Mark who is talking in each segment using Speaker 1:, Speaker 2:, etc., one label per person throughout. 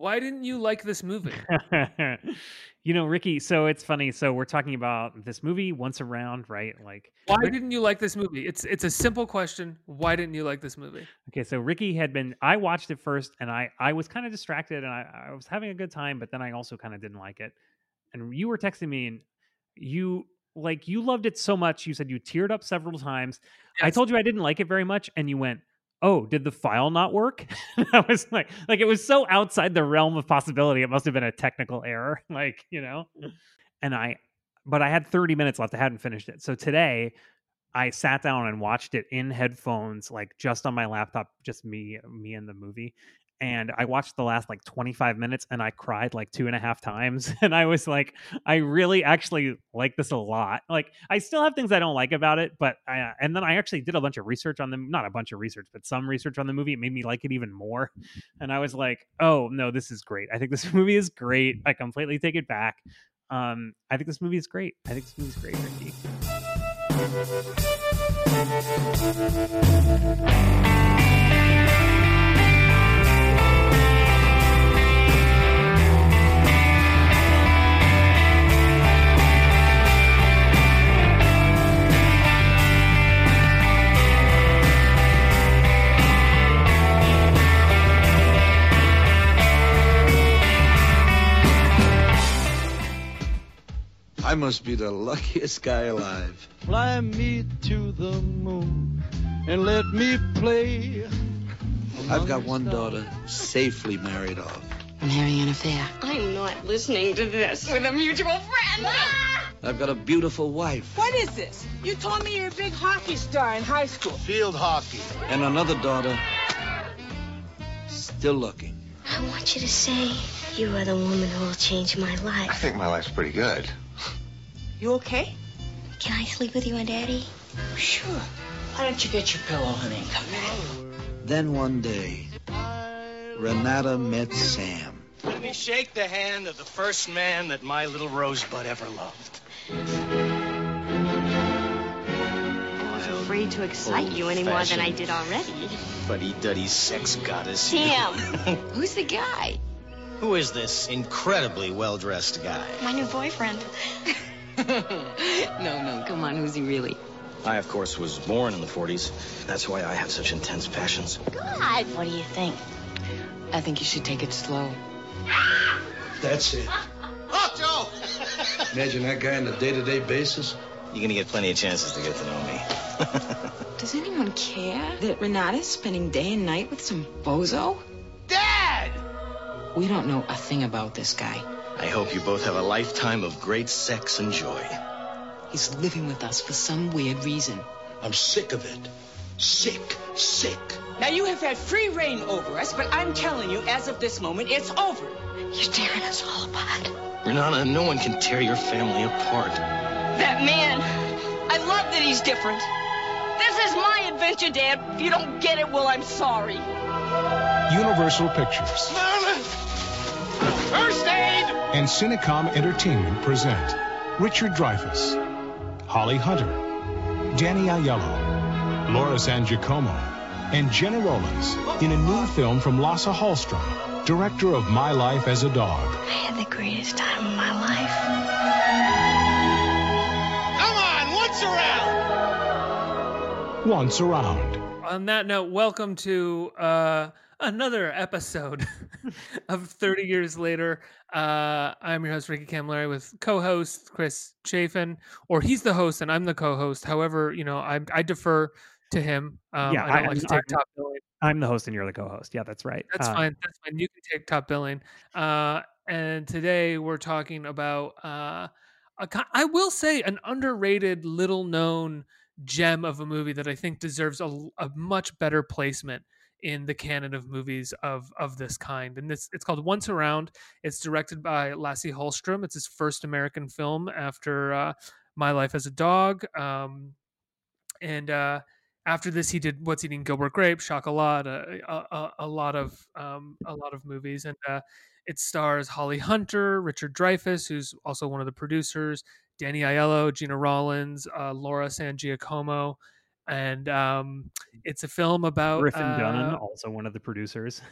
Speaker 1: why didn't you like this movie?
Speaker 2: you know, Ricky, so it's funny. So we're talking about this movie once around, right? Like
Speaker 1: why didn't you like this movie? It's it's a simple question. Why didn't you like this movie?
Speaker 2: Okay, so Ricky had been I watched it first and I I was kind of distracted and I, I was having a good time, but then I also kind of didn't like it. And you were texting me and you like you loved it so much. You said you teared up several times. Yes. I told you I didn't like it very much, and you went, oh, did the file not work? I was like, like it was so outside the realm of possibility. It must have been a technical error, like you know. And I, but I had 30 minutes left. I hadn't finished it. So today, I sat down and watched it in headphones, like just on my laptop, just me, me and the movie and I watched the last like 25 minutes and I cried like two and a half times. And I was like, I really actually like this a lot. Like, I still have things I don't like about it, but I, and then I actually did a bunch of research on them, not a bunch of research, but some research on the movie. It made me like it even more. And I was like, oh, no, this is great. I think this movie is great. I completely take it back. Um, I think this movie is great. I think this movie is great, Ricky.
Speaker 3: I must be the luckiest guy alive.
Speaker 4: Fly me to the moon and let me play.
Speaker 3: I've got one daughter safely married off.
Speaker 5: I'm having an affair.
Speaker 6: I'm not listening to this with a mutual friend.
Speaker 3: I've got a beautiful wife.
Speaker 7: What is this? You told me you're a big hockey star in high school.
Speaker 3: Field hockey. And another daughter still looking.
Speaker 5: I want you to say you are the woman who will change my life. I
Speaker 8: think my life's pretty good.
Speaker 7: You okay?
Speaker 5: Can I sleep with you and Daddy?
Speaker 7: Sure. Why don't you get your pillow, honey? Come
Speaker 3: on. Then one day, Renata met Sam.
Speaker 9: Let me shake the hand of the first man that my little rosebud ever loved.
Speaker 6: I wasn't afraid to excite you any more than I did already.
Speaker 9: Fuddy-duddy sex goddess.
Speaker 6: Sam! Who's the guy?
Speaker 9: Who is this incredibly well-dressed guy?
Speaker 6: My new boyfriend. no, no, come on, who's he really?
Speaker 9: I, of course, was born in the 40s. That's why I have such intense passions.
Speaker 6: God! What do you think?
Speaker 5: I think you should take it slow.
Speaker 3: That's it.
Speaker 9: Oh, Joe!
Speaker 3: Imagine that guy on a day-to-day basis.
Speaker 9: You're gonna get plenty of chances to get to know me.
Speaker 5: Does anyone care that Renata's spending day and night with some bozo?
Speaker 9: Dad!
Speaker 5: We don't know a thing about this guy.
Speaker 9: I hope you both have a lifetime of great sex and joy.
Speaker 5: He's living with us for some weird reason.
Speaker 3: I'm sick of it. Sick, sick.
Speaker 7: Now, you have had free reign over us, but I'm telling you, as of this moment, it's over.
Speaker 5: You're tearing us all apart.
Speaker 9: Renata, no one can tear your family apart.
Speaker 6: That man, I love that he's different. This is my adventure, Dad. If you don't get it, well, I'm sorry.
Speaker 10: Universal Pictures.
Speaker 9: Merlin! First aid!
Speaker 10: And Cinecom Entertainment present Richard Dreyfuss, Holly Hunter, Danny Aiello, Laura San Giacomo, and Gena Rowlands in a new film from Lasse Hallström, director of My Life as a Dog.
Speaker 5: I had the greatest time of my life.
Speaker 9: Come on, once around!
Speaker 10: Once around.
Speaker 1: On that note, welcome to uh, another episode of 30 Years Later. Uh, I'm your host, Ricky Camilleri, with co host Chris Chafin, or he's the host and I'm the co host. However, you know, I, I defer to him. Um,
Speaker 2: yeah,
Speaker 1: I don't
Speaker 2: I,
Speaker 1: like to take top billing.
Speaker 2: I'm the host and you're the co host. Yeah, that's right.
Speaker 1: That's
Speaker 2: uh,
Speaker 1: fine. That's fine. You can take top billing. Uh, and today we're talking about, uh, a, I will say, an underrated, little known gem of a movie that I think deserves a, a much better placement in the canon of movies of of this kind. And this it's called Once Around. It's directed by Lasse Hallström. It's his first American film after uh, My Life as a Dog. Um, and uh, after this, he did What's Eating Gilbert Grape, Chocolat, a, a, a lot of um, a lot of movies, and uh, it stars Holly Hunter, Richard Dreyfuss, who's also one of the producers, Danny Aiello, Gena Rowlands, uh, Laura San Giacomo, and um, it's a film about
Speaker 2: Griffin
Speaker 1: uh,
Speaker 2: Dunne, also one of the producers.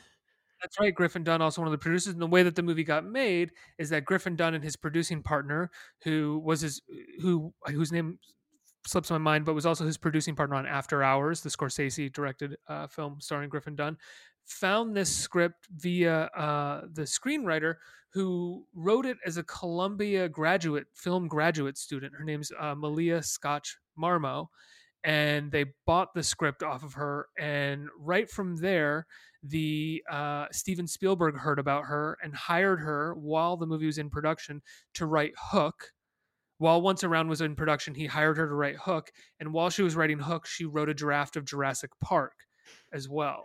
Speaker 1: That's right. Griffin Dunne, also one of the producers. And the way that the movie got made is that Griffin Dunne and his producing partner, who was his, who whose name slips my mind, but was also his producing partner on After Hours, the Scorsese directed uh, film starring Griffin Dunne, found this script via uh, the screenwriter who wrote it as a Columbia graduate film graduate student. Her name's uh, Malia Scotch Marmo, and they bought the script off of her. And right from there, the uh, Steven Spielberg heard about her and hired her while the movie was in production to write Hook. While Once Around was in production, he hired her to write Hook, and while she was writing Hook, she wrote a draft of Jurassic Park as well.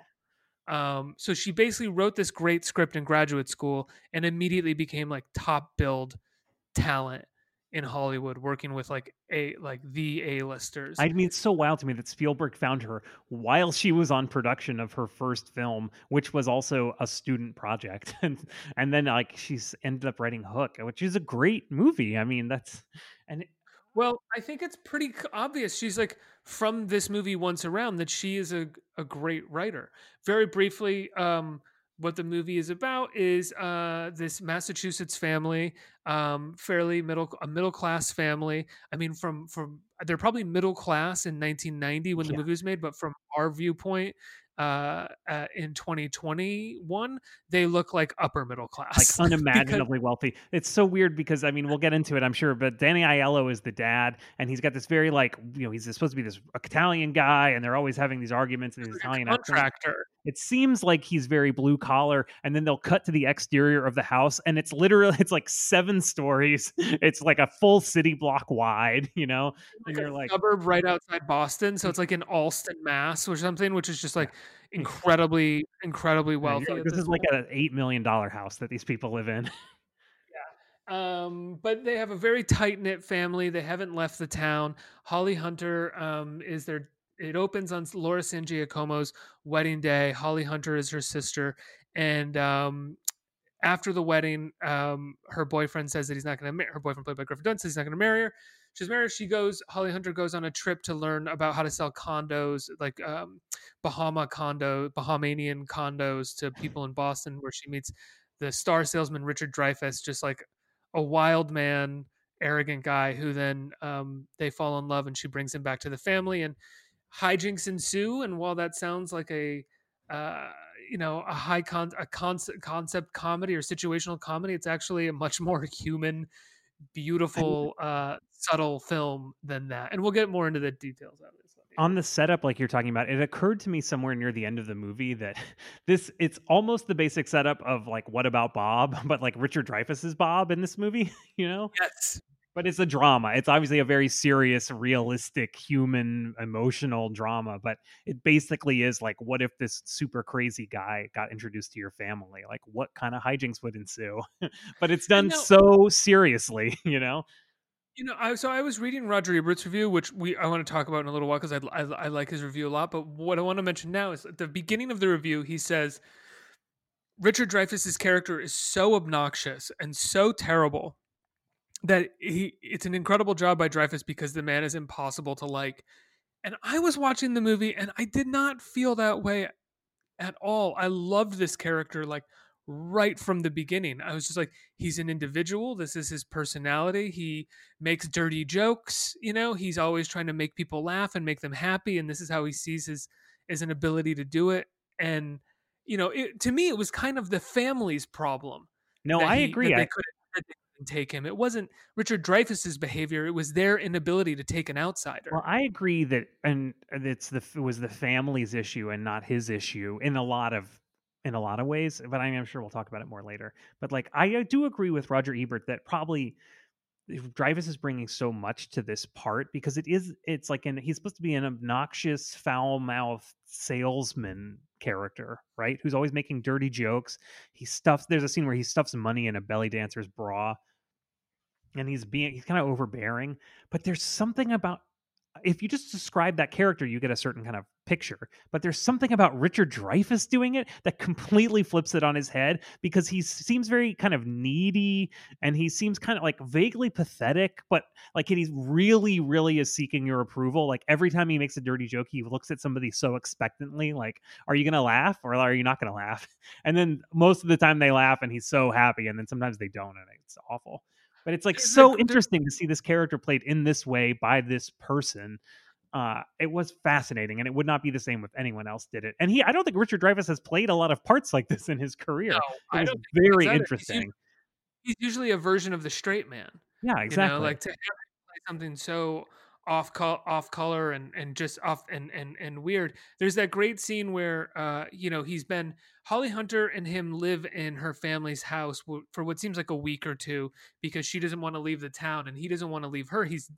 Speaker 1: Um, so she basically wrote this great script in graduate school and immediately became like top billed talent in Hollywood, working with like a like the A listers.
Speaker 2: I mean, it's so wild to me that Spielberg found her while she was on production of her first film, which was also a student project, and and then like she's ended up writing Hook, which is a great movie. I mean, that's and
Speaker 1: well, I think it's pretty obvious. She's like from this movie Once Around that she is a a great writer. Very briefly, um, what the movie is about is uh, this Massachusetts family, um, fairly middle a middle class family. I mean, from from they're probably middle class in 1990 when the
Speaker 2: Yeah.
Speaker 1: movie was made, but from our viewpoint, uh, uh, in 2021, they look like upper middle
Speaker 2: like
Speaker 1: class. because
Speaker 2: unimaginably wealthy. It's so weird because I mean we'll get into it, I'm sure, but Danny Aiello is the dad, and he's got this very like you know he's supposed to be this Italian guy, and they're always having these arguments in his Italian
Speaker 1: contractor.
Speaker 2: It seems like he's very blue collar, and then they'll cut to the exterior of the house, and it's literally it's like seven stories. It's like a full city block wide, you know, and you're
Speaker 1: a
Speaker 2: like.
Speaker 1: suburb right outside Boston, so it's like in Allston, Mass, or something, which is just like incredibly, incredibly
Speaker 2: yeah,
Speaker 1: wealthy.
Speaker 2: like, this
Speaker 1: this
Speaker 2: is like an eight million dollar house that these people live in.
Speaker 1: Um, but they have a very tight knit family. They haven't left the town. Holly Hunter um, is their. It opens on Laura San Giacomo's wedding day. Holly Hunter is her sister, and um, after the wedding, um, her boyfriend says that he's not going to marry her boyfriend, played by Griffin Dunne, says he's not going to marry her. She's married. She goes. Holly Hunter goes on a trip to learn about how to sell condos, like um, Bahama condo, Bahamanian condos, to people in Boston, where she meets the star salesman Richard Dreyfuss, just like a wild man, arrogant guy who then um, they fall in love, and she brings him back to the family, and hijinks ensue. And while that sounds like a uh, you know a high con a concept concept comedy or situational comedy, it's actually a much more human, beautiful, uh, subtle film than that. And we'll get more into the details of it.
Speaker 2: on the setup like you're talking about it occurred to me somewhere near the end of the movie that this it's almost the basic setup of like what about bob but like richard dreyfuss's bob in this movie you know
Speaker 1: Yes.
Speaker 2: But it's a drama. It's obviously a very serious realistic human emotional drama but it basically is like what if this super crazy guy got introduced to your family? Like what kind of hijinks would ensue? But it's done so seriously you know?
Speaker 1: You know, I so I was reading Roger Ebert's review, which we I want to talk about in a little while because I, I I like his review a lot. But what I want to mention now is at the beginning of the review, he says Richard Dreyfuss's character is so obnoxious and so terrible that he it's an incredible job by Dreyfuss because the man is impossible to like. And I was watching the movie and I did not feel that way at all. I loved this character like right from the beginning. I was just like, he's an individual. This is his personality. He makes dirty jokes. You know, he's always trying to make people laugh and make them happy. And this is how he sees his as an ability to do it. And you know, it, to me, it was kind of the family's problem.
Speaker 2: no i
Speaker 1: he-
Speaker 2: agree
Speaker 1: That
Speaker 2: I-
Speaker 1: they couldn't take him. It wasn't Richard Dreyfuss's behavior. It was their inability to take an outsider.
Speaker 2: Well, I agree that, and it's the it was the family's issue and not his issue in a lot of in a lot of ways. But I am sure we'll talk about it more later. But like, I do agree with Roger Ebert that probably Dreyfuss is bringing so much to this part because it is it's like an he's supposed to be an obnoxious, foul mouthed salesman character, right? Who's always making dirty jokes. He stuffs. There's a scene where he stuffs money in a belly dancer's bra and he's being he's kind of overbearing but there's something about if you just describe that character you get a certain kind of picture. But there's something about Richard Dreyfuss doing it that completely flips it on his head because he seems very kind of needy and he seems kind of like vaguely pathetic, but like he's really, really is seeking your approval. Like every time he makes a dirty joke, he looks at somebody so expectantly, like, are you gonna laugh or are you not gonna laugh? And then most of the time they laugh and he's so happy, and then sometimes they don't, and it's awful. But it's like so interesting to see this character played in this way by this person uh, it was fascinating, and it would not be the same if anyone else did it. And he, I don't think Richard Dreyfuss has played a lot of parts like this in his career.
Speaker 1: No,
Speaker 2: it
Speaker 1: I
Speaker 2: was
Speaker 1: don't
Speaker 2: very
Speaker 1: done. He's
Speaker 2: interesting.
Speaker 1: usually- He's usually a version of the straight man.
Speaker 2: yeah, exactly.
Speaker 1: You know, like to have play something so off col- off color and and just off and and and weird. There's that great scene where uh you know he's been Holly Hunter and him live in her family's house w- for what seems like a week or two because she doesn't want to leave the town and he doesn't want to leave her. He's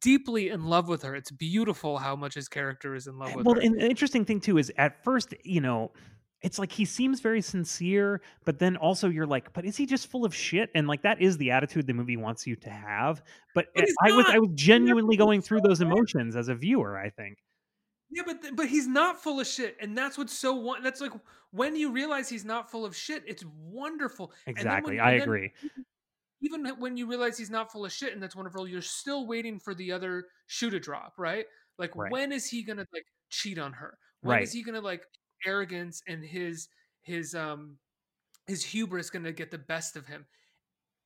Speaker 1: deeply in love with her. It's beautiful how much his character is in love with
Speaker 2: well,
Speaker 1: her.
Speaker 2: and the interesting thing too is at first, you know, it's like he seems very sincere, but then also you're like, but is he just full of shit? And like that is the attitude the movie wants you to have. But,
Speaker 1: But
Speaker 2: I was. I was genuinely going through those emotions as a viewer. I think.
Speaker 1: Yeah, but but he's not full of shit, and that's what's so won- that's like when you realize he's not full of shit, it's wonderful. Then when-
Speaker 2: Exactly, I agree.
Speaker 1: Even when you realize he's not full of shit, and that's wonderful, you're still waiting for the other shoe to drop, right? Like
Speaker 2: Right.
Speaker 1: when is he gonna like cheat on her? When is
Speaker 2: Right.
Speaker 1: he gonna like arrogance and his his um his hubris gonna get the best of him?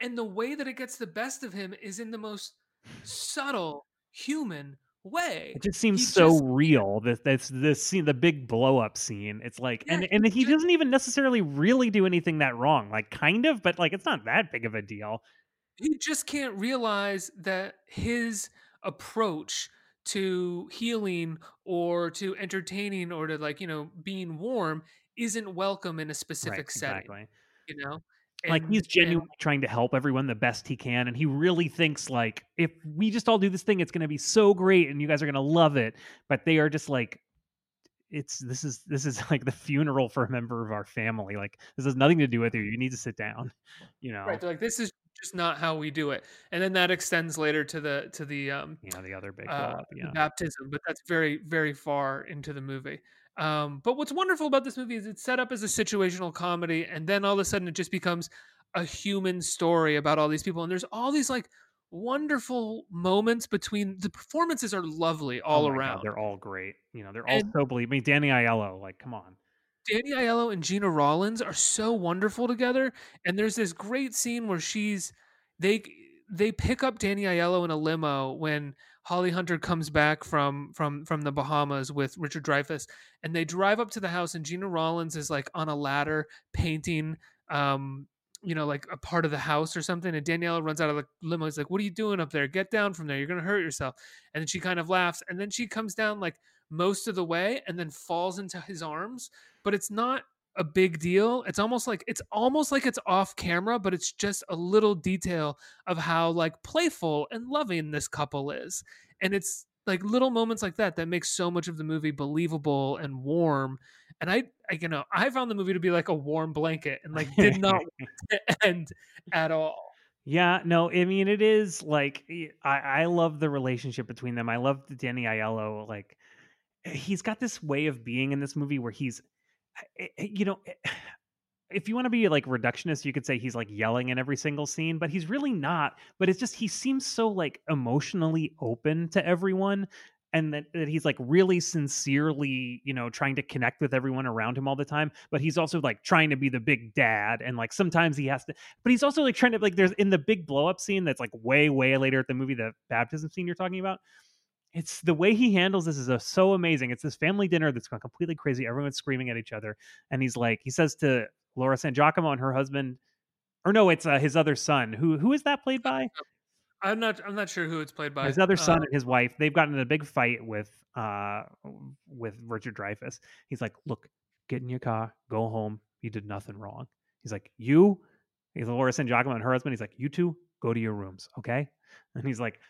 Speaker 1: And the way that it gets the best of him is in the most subtle human way.
Speaker 2: It just seems
Speaker 1: He
Speaker 2: so
Speaker 1: just-
Speaker 2: real. That that's this scene, the big blow up scene. It's like,
Speaker 1: Yeah,
Speaker 2: and
Speaker 1: he
Speaker 2: and he doesn't even necessarily really do anything that wrong. Like, kind of, but like, it's not that big of a deal.
Speaker 1: he just can't realize that his approach to healing or to entertaining or to like you know being warm isn't welcome in a specific
Speaker 2: right,
Speaker 1: setting
Speaker 2: exactly.
Speaker 1: you know
Speaker 2: like
Speaker 1: And-
Speaker 2: he's
Speaker 1: and-
Speaker 2: genuinely trying to help everyone the best he can, and he really thinks like, if we just all do this thing, it's going to be so great, and you guys are going to love it. But they are just like. It's this is this is like the funeral for a member of our family. Like this has nothing to do with you. You need to sit down. You know,
Speaker 1: right they're like this is just not how we do it and then that extends later to the to the um
Speaker 2: yeah, the other big
Speaker 1: uh,
Speaker 2: Yeah,
Speaker 1: baptism, but that's very, very far into the movie. Um, but what's wonderful about this movie is it's set up as a situational comedy, and then all of a sudden it just becomes a human story about all these people, and there's all these like wonderful moments between the performances are lovely all
Speaker 2: Oh my God,
Speaker 1: around.
Speaker 2: they're all great. You know, they're all
Speaker 1: And-
Speaker 2: so believe. I mean, Danny Aiello, like, come on.
Speaker 1: Danny Aiello and Gena Rowlands are so wonderful together. And there's this great scene where she's they they pick up Danny Aiello in a limo when Holly Hunter comes back from from from the Bahamas with Richard Dreyfuss, and they drive up to the house, and Gena Rowlands is like on a ladder painting, um, you know, like a part of the house or something. And Danny Aiello runs out of the limo. He's like, "What are you doing up there? Get down from there! You're gonna hurt yourself." And then she kind of laughs, and then she comes down like most of the way, and then falls into his arms. But it's not a big deal. It's almost like it's almost like it's off camera, but it's just a little detail of how like playful and loving this couple is. And it's like little moments like that that make so much of the movie believable and warm. And I, I you know, I found the movie to be like a warm blanket and like did not want to end at all.
Speaker 2: Yeah, no, I mean, it is like, I, I love the relationship between them. I love the Danny Aiello. Like, he's got this way of being in this movie where he's, you know, eh, if you want to be like reductionist, you could say he's like yelling in every single scene, but he's really not. But it's just he seems so like emotionally open to everyone. And that, that he's like really sincerely, you know, trying to connect with everyone around him all the time. But he's also like trying to be the big dad. And like sometimes he has to, but he's also like trying to, like, there's in the big blow up scene that's like way, way later at the movie, the baptism scene you're talking about it's the way he handles this is uh, so amazing. It's this family dinner that's gone completely crazy. Everyone's screaming at each other, and he's like, he says to Laura San Giacomo and her husband, or no, it's uh, his other son. Who who is that played by?
Speaker 1: I'm not I'm not sure who it's played by.
Speaker 2: His other son
Speaker 1: Uh,
Speaker 2: and his wife. They've gotten in a big fight with uh with Richard Dreyfuss. He's like, look, get in your car, go home. You did nothing wrong. He's like, you. He's Laura San Giacomo and her husband. He's like, you two go to your rooms, okay? And he's like,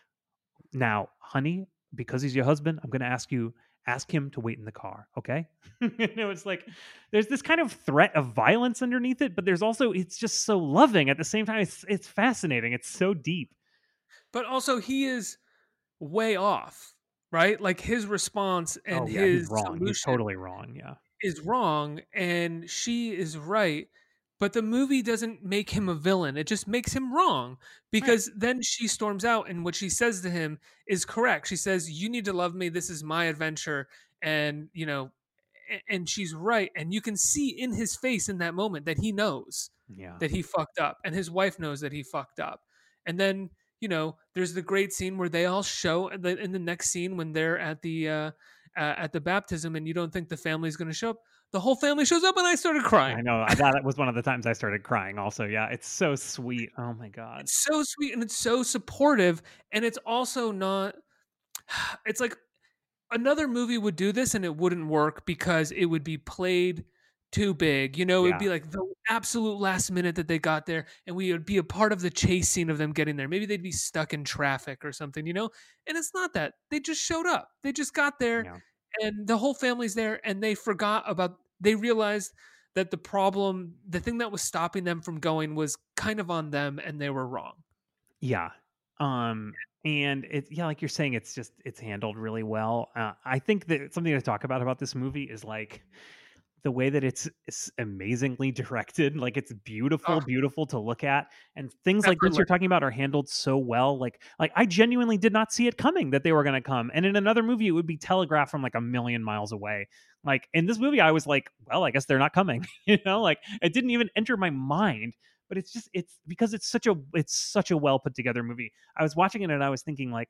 Speaker 2: now, honey, because he's your husband, I'm going to ask you ask him to wait in the car, okay? you know, it's like there's this kind of threat of violence underneath it, but there's also it's just so loving at the same time. It's it's fascinating. It's so deep.
Speaker 1: but also he is way off right? Like his response and
Speaker 2: oh yeah,
Speaker 1: his
Speaker 2: he's wrong. He's totally wrong. Yeah.
Speaker 1: is wrong and she is right but the movie doesn't make him a villain it just makes him wrong because then she storms out and what she says to him is correct. She says you need to love me this is my adventure and you know and she's right and you can see in his face in that moment that he knows
Speaker 2: Yeah.
Speaker 1: that he fucked up and his wife knows that he fucked up. And then you know there's the great scene where they all show in the, in the next scene when they're at the uh, uh at the baptism and you don't think the family's going to show up the whole family shows up and i started crying
Speaker 2: I know. I- That was one of the times I started crying. Also, yeah, it's so sweet. Oh my god.
Speaker 1: it's so sweet and it's so supportive and it's also not it's like another movie would do this and it wouldn't work because it would be played too big you know it'd be like the absolute last minute that they got there and we would be a part of the chase scene of them getting there maybe they'd be stuck in traffic or something you know and it's not that they just showed up they just got there
Speaker 2: Yeah.
Speaker 1: and the whole family's there and they forgot about they realized that the problem the thing that was stopping them from going was kind of on them and they were wrong
Speaker 2: Yeah. Um and it yeah, like you're saying it's just it's handled really well. Uh, I think that something to talk about about this movie is like the way that it's, it's amazingly directed. Like it's beautiful,
Speaker 1: Ugh.
Speaker 2: beautiful to look at, and things like this you're talking about are handled so well. Like like I genuinely did not see it coming that they were going to come, and in another movie it would be telegraphed from like a million miles away. Like in this movie, I was like, well, I guess they're not coming. you know, like it didn't even enter my mind. But it's just it's because it's such a it's such a well put together movie. I was watching it and I was thinking like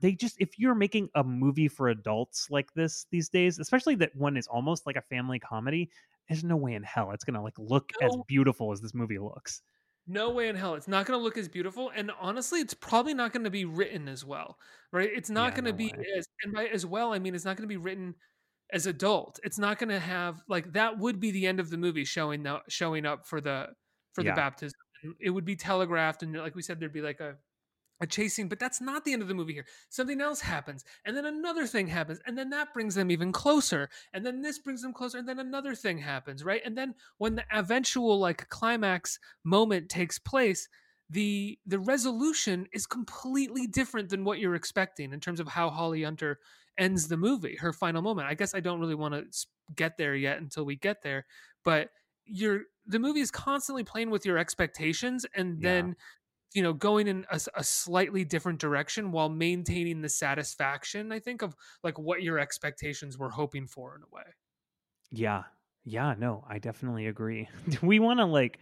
Speaker 2: they just if you're making a movie for adults like this these days especially that one is almost like a family comedy there's no way in hell it's gonna like look as beautiful as this movie looks
Speaker 1: No way in hell. It's not going to look as beautiful. And honestly, it's probably not going to be written as well, right? It's not
Speaker 2: Yeah,
Speaker 1: going to
Speaker 2: no
Speaker 1: be
Speaker 2: way.
Speaker 1: as, and by as well, I mean, it's not going to be written as adult. It's not going to have, like, that would be the end of the movie showing, the, showing up for the, for
Speaker 2: Yeah.
Speaker 1: the baptism. And It would be telegraphed. And like we said, there'd be like a, a chasing, but that's not the end of the movie here. Something else happens, and then another thing happens, and then that brings them even closer, and then this brings them closer, and then another thing happens, right? And then when the eventual like climax moment takes place, the the resolution is completely different than what you're expecting in terms of how Holly Hunter ends the movie, her final moment. I guess I don't really want to get there yet until we get there, but you're the movie is constantly playing with your expectations and
Speaker 2: Yeah.
Speaker 1: You know going in a slightly different direction while maintaining the satisfaction i think of like what your expectations were hoping for in a way.
Speaker 2: Yeah. Yeah no i definitely agree. Do we want to like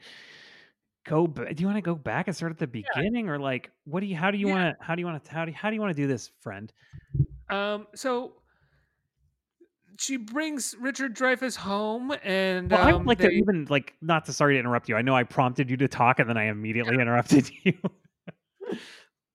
Speaker 2: go do you want to go back and start at the beginning or like what do you how do you
Speaker 1: Yeah.
Speaker 2: want to how do you want to how do you, how do you want to do this friend?
Speaker 1: Um so she brings richard dreyfuss home and
Speaker 2: well i
Speaker 1: um,
Speaker 2: would like to
Speaker 1: they-
Speaker 2: even like not to sorry to interrupt you i know i prompted you to talk and then i immediately interrupted you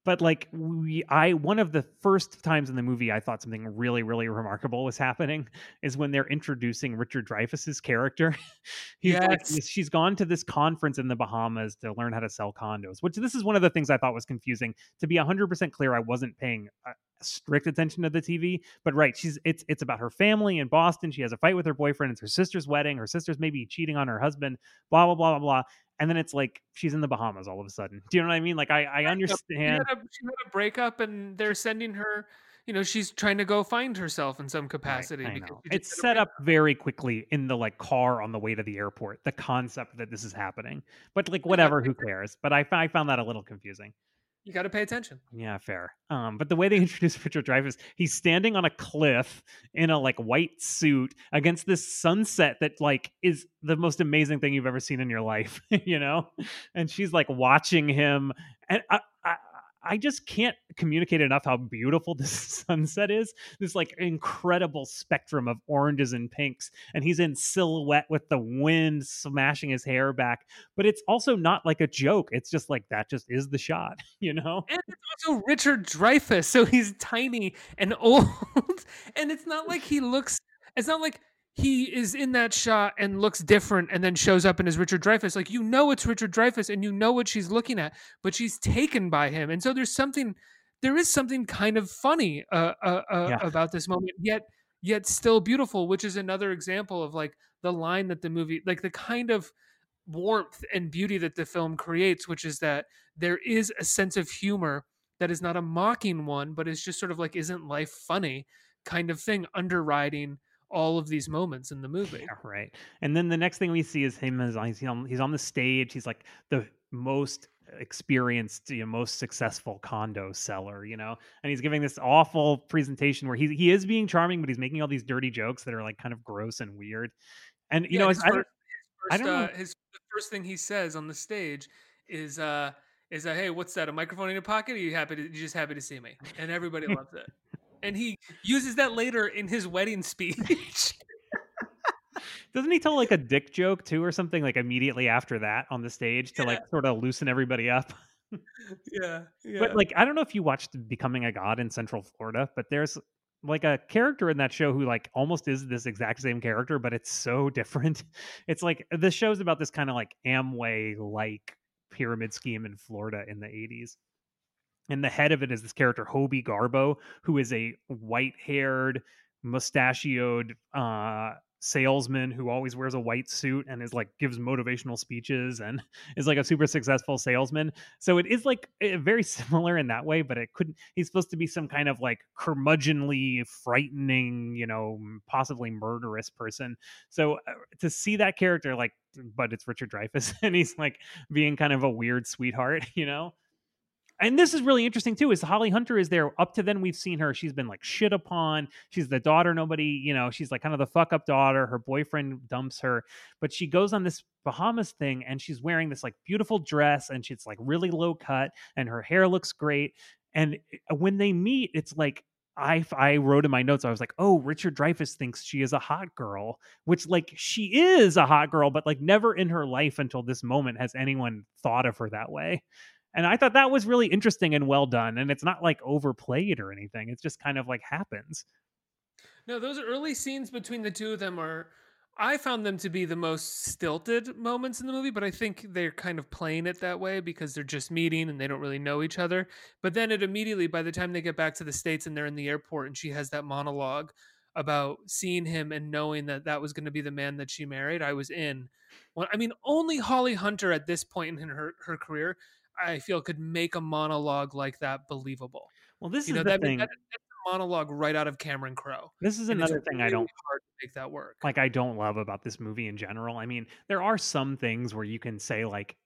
Speaker 2: but like we i one of the first times in the movie i thought something really really remarkable was happening is when they're introducing richard dreyfuss's character. He's like
Speaker 1: Yes.
Speaker 2: she's gone to this conference in the bahamas to learn how to sell condos which this is one of the things i thought was confusing. To be 100% clear i wasn't paying uh, strict attention to the tv but right she's it's it's about her family in boston. She has a fight with her boyfriend. It's her sister's wedding. Her sister's maybe cheating on her husband. Blah blah blah blah blah and then it's like she's in the bahamas all of a sudden do you know what i mean like i i
Speaker 1: She
Speaker 2: understand
Speaker 1: had, a, she had a breakup and they're sending her you know she's trying to go find herself in some capacity
Speaker 2: I
Speaker 1: because
Speaker 2: know.
Speaker 1: she just
Speaker 2: It's set up very quickly in the like car on the way to the airport. The concept that this is happening, but like whatever, who cares? But I, I found that a little confusing.
Speaker 1: You got to pay attention
Speaker 2: Yeah, fair. Um, but the way they introduce Richard Dreyfuss, he's standing on a cliff in a like white suit against this sunset that like is the most amazing thing you've ever seen in your life, you know? And she's like watching him, and I, I, I just can't communicate enough how beautiful this sunset is. This like incredible spectrum of oranges and pinks, and he's in silhouette with the wind smashing his hair back. But it's also not like a joke. It's just like that. Just is the shot, you know?
Speaker 1: And it's also Richard Dreyfuss, so he's tiny and old, and it's not like he looks. It's not like he is in that shot and looks different, and then shows up and is Richard Dreyfuss. Like you know, it's Richard Dreyfuss, and you know what she's looking at, but she's taken by him, and so there's something. There is something kind of funny uh, uh, uh,
Speaker 2: Yeah.
Speaker 1: about this moment, yet yet still beautiful, which is another example of like the line that the movie, like the kind of warmth and beauty that the film creates, which is that there is a sense of humor that is not a mocking one, but is just sort of like, isn't life funny kind of thing, underwriting all of these moments in the movie.
Speaker 2: Yeah, right. And then the next thing we see is him as he's on he's on the stage. He's like the most experienced, you know, most successful condo seller, you know, and he's giving this awful presentation where he he is being charming, but he's making all these dirty jokes that are like kind of gross and weird. And you
Speaker 1: Yeah,
Speaker 2: know,
Speaker 1: his
Speaker 2: I,
Speaker 1: first,
Speaker 2: don't-
Speaker 1: his
Speaker 2: I don't
Speaker 1: uh, his the first thing he says on the stage is uh is uh, hey, what's that? A microphone in your pocket? Are you happy to you just happy to see me? And everybody loves it. And he uses that later in his wedding speech.
Speaker 2: Doesn't he tell like a dick joke too, or something like immediately after that on the stage to like sort of loosen everybody up?
Speaker 1: yeah, yeah.
Speaker 2: But like, I don't know if you watched Becoming a God in Central Florida, but there's like a character in that show who like almost is this exact same character, but it's so different. It's like the show's about this kind of like Amway like pyramid scheme in Florida in the 80s. And the head of it is this character, Obie Garbeau, who is a white haired, mustachioed uh salesman who always wears a white suit and is like gives motivational speeches and is like a super successful salesman. So it is like eh, very similar in that way, but it couldn't. He's supposed to be some kind of like curmudgeonly, frightening, you know, possibly murderous person. So uh, to see that character, like, but it's Richard Dreyfuss, and he's like being kind of a weird sweetheart, you know. And this is really interesting too. Is Holly Hunter is there? Up to then, we've seen her. She's been like shit upon. She's the daughter nobody, you know. She's like kind of the fuck up daughter. Her boyfriend dumps her, but she goes on this Bahamas thing, and she's wearing this like beautiful dress, and she's like really low cut, and her hair looks great. And uh, when they meet, it's like I I wrote in my notes. I was like, oh, Richard Dreyfuss thinks she is a hot girl, which like she is a hot girl, but like never in her life until this moment has anyone thought of her that way. And I thought that was really interesting and well done. And it's not like overplayed or anything. It's just kind of like happens.
Speaker 1: No, those early scenes between the two of them are. I found them to be the most stilted moments in the movie, but I think they're kind of playing it that way because they're just meeting and they don't really know each other. But then it immediately, by the time they get back to the States and they're in the airport and she has that monologue about seeing him and knowing that that was going to be the man that she married, I was in. Well, I mean, only Holly Hunter at this point in her, her career, I feel, could make a monologue like that believable.
Speaker 2: Well, this
Speaker 1: You
Speaker 2: is
Speaker 1: know,
Speaker 2: the
Speaker 1: that,
Speaker 2: thing.
Speaker 1: that, that's a monologue right out of Cameron Crowe.
Speaker 2: This is another thing I don't
Speaker 1: hard to make that work.
Speaker 2: like I don't love about this movie in general. I mean, there are some things where you can say like,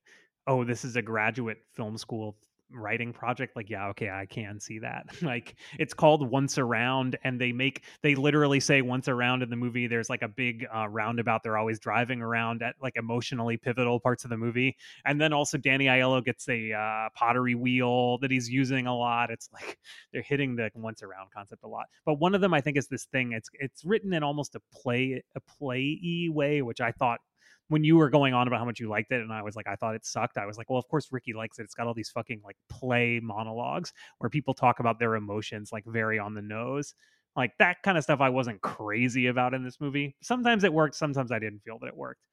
Speaker 2: "Oh, this is a graduate film school writing project." Like, yeah, okay, I can see that. like, it's called Once Around, and they make they literally say once around in the movie. There's like a big uh, roundabout they're always driving around at like emotionally pivotal parts of the movie, and then also Danny Aiello gets a uh, pottery wheel that he's using a lot. It's like they're hitting the once around concept a lot. But one of them I think is this thing. It's it's written in almost a play a play way, which I thought when you were going on about how much you liked it, and I was like, I thought it sucked. I was like, well, of course Ricky likes it. It's got all these fucking like play monologues where people talk about their emotions like very on the nose. Like that kind of stuff I wasn't crazy about in this movie. Sometimes it worked, sometimes I didn't feel that it worked.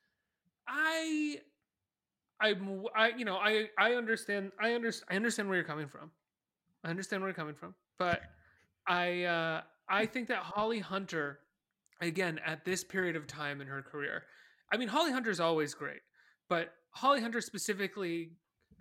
Speaker 1: I, I'm, I, you know, I, I understand, I understand, I understand where you're coming from. I understand where you're coming from, but I, uh, I think that Holly Hunter, again, at this period of time in her career, I mean, Holly Hunter's always great, but Holly Hunter specifically,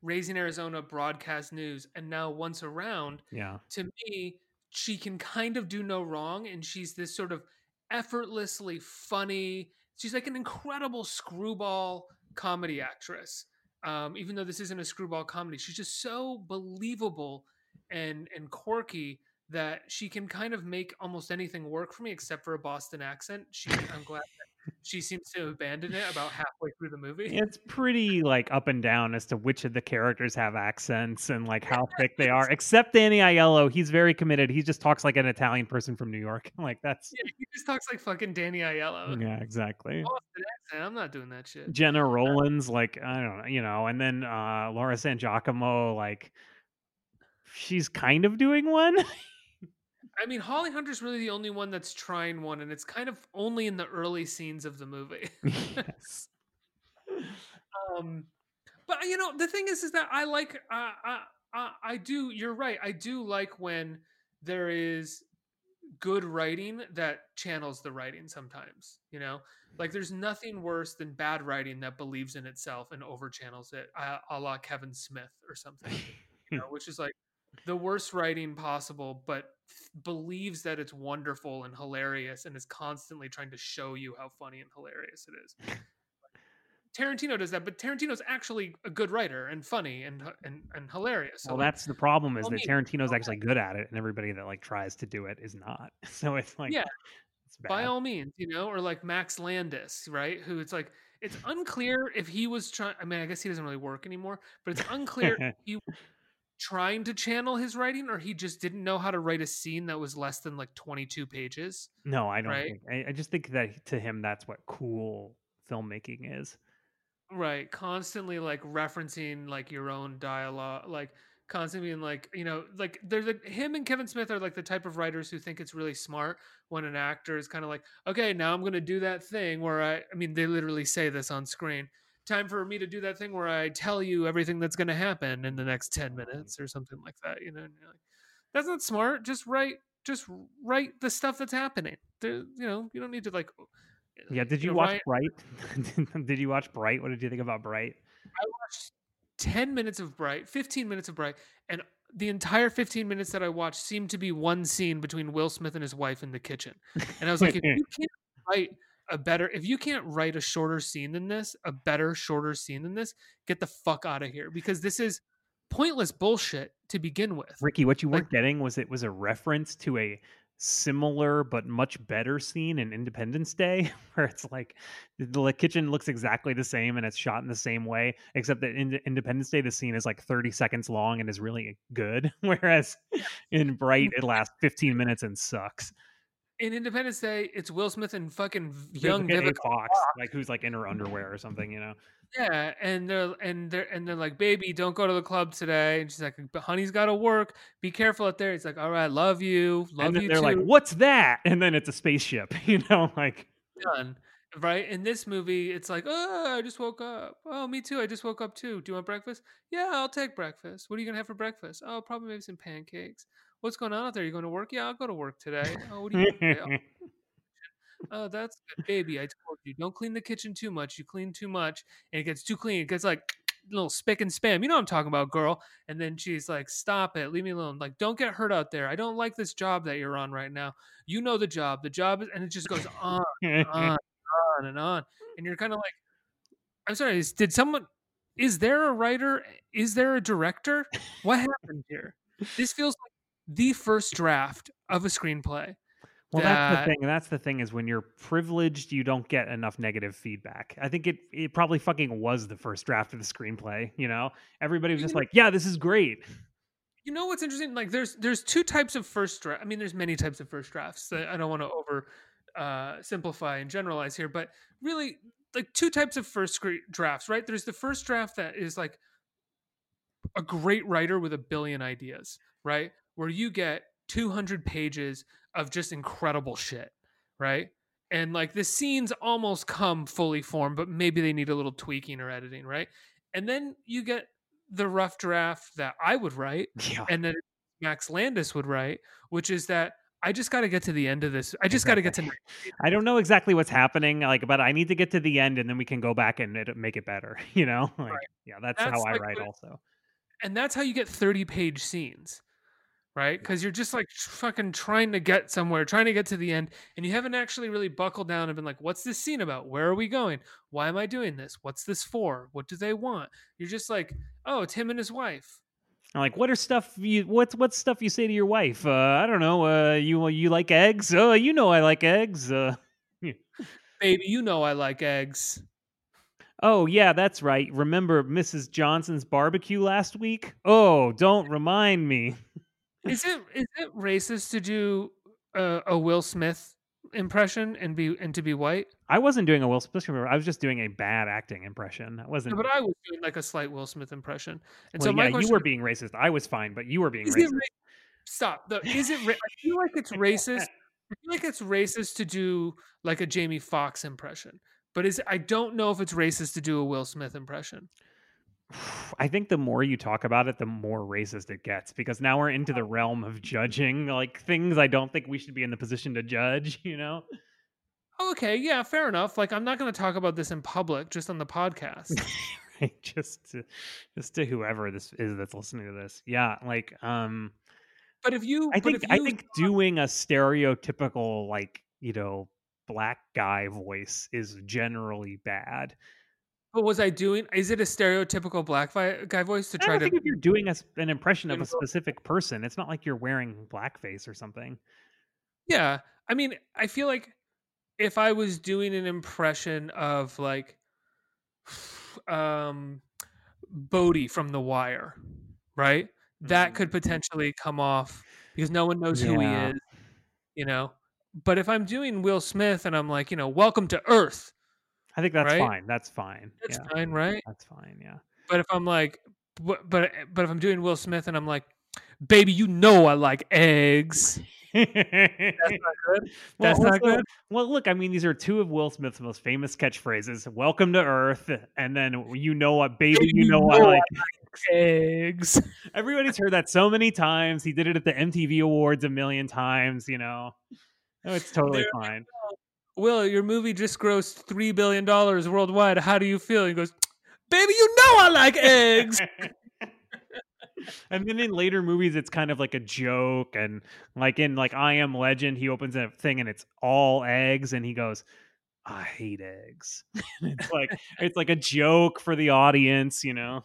Speaker 1: Raising Arizona broadcast news, and now once around,
Speaker 2: Yeah.
Speaker 1: to me, she can kind of do no wrong, and she's this sort of effortlessly funny. She's like an incredible screwball comedy actress. Um, even though this isn't a screwball comedy, she's just so believable and and quirky that she can kind of make almost anything work for me, except for a Boston accent. She, I'm glad that she seems to abandon it about halfway through the movie.
Speaker 2: It's pretty like up and down as to which of the characters have accents and like how thick they are. Except Danny Aiello, he's very committed. He just talks like an Italian person from New York. Like that's
Speaker 1: Yeah, he just talks like fucking Danny Aiello.
Speaker 2: yeah, exactly.
Speaker 1: Accent. I'm not doing that shit.
Speaker 2: Jenna Rollins, like I don't know, you know, and then uh Laura San Giacomo, like she's kind of doing one.
Speaker 1: I mean, Holly Hunter's really the only one that's trying one, and it's kind of only in the early scenes of the movie.
Speaker 2: yes.
Speaker 1: um, but you know, the thing is, is that I like, uh, I, I, I do. You're right. I do like when there is good writing that channels the writing. Sometimes, you know, like there's nothing worse than bad writing that believes in itself and overchannels it, uh, a la Kevin Smith or something. You know, which is like, the worst writing possible, but believes that it's wonderful and hilarious and is constantly trying to show you how funny and hilarious it is. Tarantino does that, but Tarantino's actually a good writer and funny and and, and hilarious. So
Speaker 2: well, that's the problem is that Tarantino's actually good at it, and everybody that like tries to do it is not. So it's like,
Speaker 1: Yeah,
Speaker 2: it's bad.
Speaker 1: by all means, you know, or like Max Landis, right? Who it's like it's unclear if he was trying. I mean, I guess he doesn't really work anymore, but it's unclear if he trying to channel his writing or he just didn't know how to write a scene that was less than like 22 pages.
Speaker 2: no, I don't.
Speaker 1: right?
Speaker 2: Think, I, I just think that to him, that's what cool filmmaking is.
Speaker 1: Right, constantly like referencing like your own dialogue, like constantly being like, you know, like there's a him and Kevin Smith are like the type of writers who think it's really smart when an actor is kind of like, okay, now I'm gonna do that thing where I, I mean, they literally say this on screen. Time for me to do that thing where I tell you everything that's gonna happen in the next ten mm-hmm. minutes or something like that. You know, and you're like, that's not smart. Just write, just write the stuff that's happening. There, you know, you don't need to like.
Speaker 2: Yeah. Did you
Speaker 1: know,
Speaker 2: watch Bright? did you watch Bright? What did you think about Bright?
Speaker 1: I watched 10 minutes of Bright, 15 minutes of Bright, and the entire 15 minutes that I watched seemed to be one scene between Will Smith and his wife in the kitchen. And I was like, if you can't write a better, if you can't write a shorter scene than this, a better, shorter scene than this, get the fuck out of here because this is pointless bullshit to begin with.
Speaker 2: Ricky, what you
Speaker 1: Like-
Speaker 2: weren't getting was it was a reference to a similar but much better scene in Independence Day, where it's like the, the kitchen looks exactly the same and it's shot in the same way, except that in Independence Day the scene is like 30 seconds long and is really good, whereas in Bright it lasts 15 minutes and sucks.
Speaker 1: In Independence Day, it's Will Smith and fucking young
Speaker 2: like
Speaker 1: Vivica
Speaker 2: Fox, like who's like in her underwear or something, you know.
Speaker 1: Yeah, and they're and they're and they're like, "Baby, don't go to the club today." And she's like, "But honey's got to work. Be careful out there." He's like, "All right, love you, love you
Speaker 2: they're
Speaker 1: too."
Speaker 2: like, "What's that?" And then it's a spaceship, you know, like
Speaker 1: done. Right in this movie, it's like, "Oh, I just woke up. Oh, me too. I just woke up too. Do you want breakfast? Yeah, I'll take breakfast. What are you gonna have for breakfast? Oh, probably maybe some pancakes. What's going on out there? You going to work? Yeah, I'll go to work today. Oh, what do you? doing? Oh, that's good, baby. I told you, don't clean the kitchen too much. You clean too much, and it gets too clean. It gets like little spick and spam. You know what I'm talking about, girl. And then she's like, "Stop it, leave me alone. Like, don't get hurt out there. I don't like this job that you're on right now. You know the job. The job is," and it just goes on and on, on and on. And you're kind of like, "I'm sorry. Did someone? Is there a writer? Is there a director? What happened here? This feels like the first draft of a screenplay."
Speaker 2: Well, that's the thing. That's the thing is when you're privileged, you don't get enough negative feedback. I think it it probably fucking was the first draft of the screenplay. You know, everybody was just like, "Yeah, this is great."
Speaker 1: You know what's interesting? Like there's there's two types of first draft. I mean, there's many types of first drafts. that I don't want to over uh, simplify and generalize here, but really, like two types of first scre- drafts, right? There's the first draft that is like a great writer with a billion ideas, right? Where you get 200 pages of just incredible shit, right? And like the scenes almost come fully formed, but maybe they need a little tweaking or editing, right? And then you get the rough draft that I would write
Speaker 2: Yeah,
Speaker 1: and that Max Landis would write, which is that I just got to get to the end of this. I just got to get to.
Speaker 2: I don't know exactly what's happening, like, but I need to get to the end, and then we can go back and it, make it better. You know, like, yeah, that's,
Speaker 1: That's
Speaker 2: how I write.
Speaker 1: the-
Speaker 2: Also,
Speaker 1: and that's how you get 30 page scenes right because you're just like fucking trying to get somewhere trying to get to the end and you haven't actually really buckled down and been like what's this scene about where are we going why am i doing this what's this for what do they want you're just like oh it's him and his wife
Speaker 2: I'm like, what are stuff you what's what's stuff you say to your wife? Uh, I don't know. Uh, you you like eggs? Oh, you know I like eggs. Uh,
Speaker 1: baby you know i like eggs
Speaker 2: Oh, yeah, that's right. Remember Mrs. Johnson's barbecue last week? Oh, don't remind me.
Speaker 1: is it is it racist to do a, a will smith impression and be and to be white
Speaker 2: I wasn't doing a Will Smith. impression, I was just doing a bad acting impression. I wasn't.
Speaker 1: No, but i was doing like a slight will smith impression and
Speaker 2: well,
Speaker 1: so
Speaker 2: yeah, you were being racist. I was fine, but you were being
Speaker 1: Is
Speaker 2: racist.
Speaker 1: ra- stop? The, is it? Ra- I feel like it's racist. I feel like it's racist to do like a Jamie Foxx impression, but is I don't know if it's racist to do a Will Smith impression.
Speaker 2: I think the more you talk about it, the more racist it gets because now we're into the realm of judging like things I don't think we should be in the position to judge, you know?
Speaker 1: Okay, yeah, fair enough. Like I'm not going to talk about this in public, just on the podcast.
Speaker 2: like just to just to whoever this is that's listening to this. Yeah, like um
Speaker 1: But if you,
Speaker 2: I think
Speaker 1: if
Speaker 2: I think doing a stereotypical like, you know, black guy voice is generally bad.
Speaker 1: What was I doing? Is it a stereotypical black vi- guy voice to
Speaker 2: I
Speaker 1: try
Speaker 2: don't
Speaker 1: to?
Speaker 2: think if you're doing a, an impression of a specific person, it's not like you're wearing blackface or something.
Speaker 1: Yeah, I mean, I feel like if I was doing an impression of like, um, Bodie from The Wire, right? That could potentially come off because no one knows who he
Speaker 2: Yeah.
Speaker 1: is, you know. But if I'm doing Will Smith and I'm like, you know, welcome to Earth,
Speaker 2: I think that's
Speaker 1: Right?
Speaker 2: fine. That's fine.
Speaker 1: that's
Speaker 2: yeah,
Speaker 1: fine, right?
Speaker 2: that's fine. Yeah.
Speaker 1: But if I'm like, but, but eh, but if I'm doing Will Smith and I'm like, baby, you know I like eggs. That's not good. That's
Speaker 2: well,
Speaker 1: not
Speaker 2: also-
Speaker 1: good.
Speaker 2: Well, look, I mean, these are two of Will Smith's most famous catchphrases: "Welcome to Earth," and then "You know what, baby,
Speaker 1: Baby,
Speaker 2: you
Speaker 1: you
Speaker 2: know, I
Speaker 1: know I
Speaker 2: like."
Speaker 1: Eggs.
Speaker 2: Everybody's heard that so many times. He did it at the MTV Awards a million times. You know, oh, it's totally
Speaker 1: There-
Speaker 2: fine.
Speaker 1: Will, your movie just grossed three billion dollars worldwide. How do you feel? He goes, baby, you know I like eggs.
Speaker 2: and then in later movies, it's kind of like a joke, and like in like I Am Legend, he opens a thing and it's all eggs, and he goes, "I hate eggs." it's like it's like a joke for the audience, you know.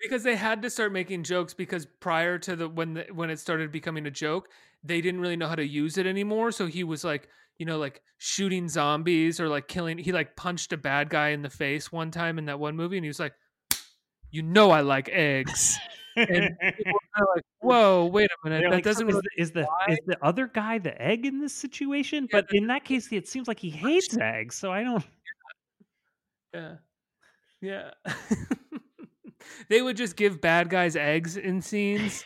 Speaker 1: because they had to start making jokes because prior to the when the, when it started becoming a joke, they didn't really know how to use it anymore. So he was like, you know, like shooting zombies or like killing. He like punched a bad guy in the face one time in that one movie, and he was like, "You know, I like eggs." And people were like, "Whoa, wait a minute,
Speaker 2: They're
Speaker 1: that
Speaker 2: like,
Speaker 1: doesn't
Speaker 2: is,
Speaker 1: really."
Speaker 2: the, is the is the other guy the egg in this situation?
Speaker 1: Yeah,
Speaker 2: but in that case, it seems like he hates eggs. So I don't.
Speaker 1: Yeah, yeah. they would just give bad guys eggs in scenes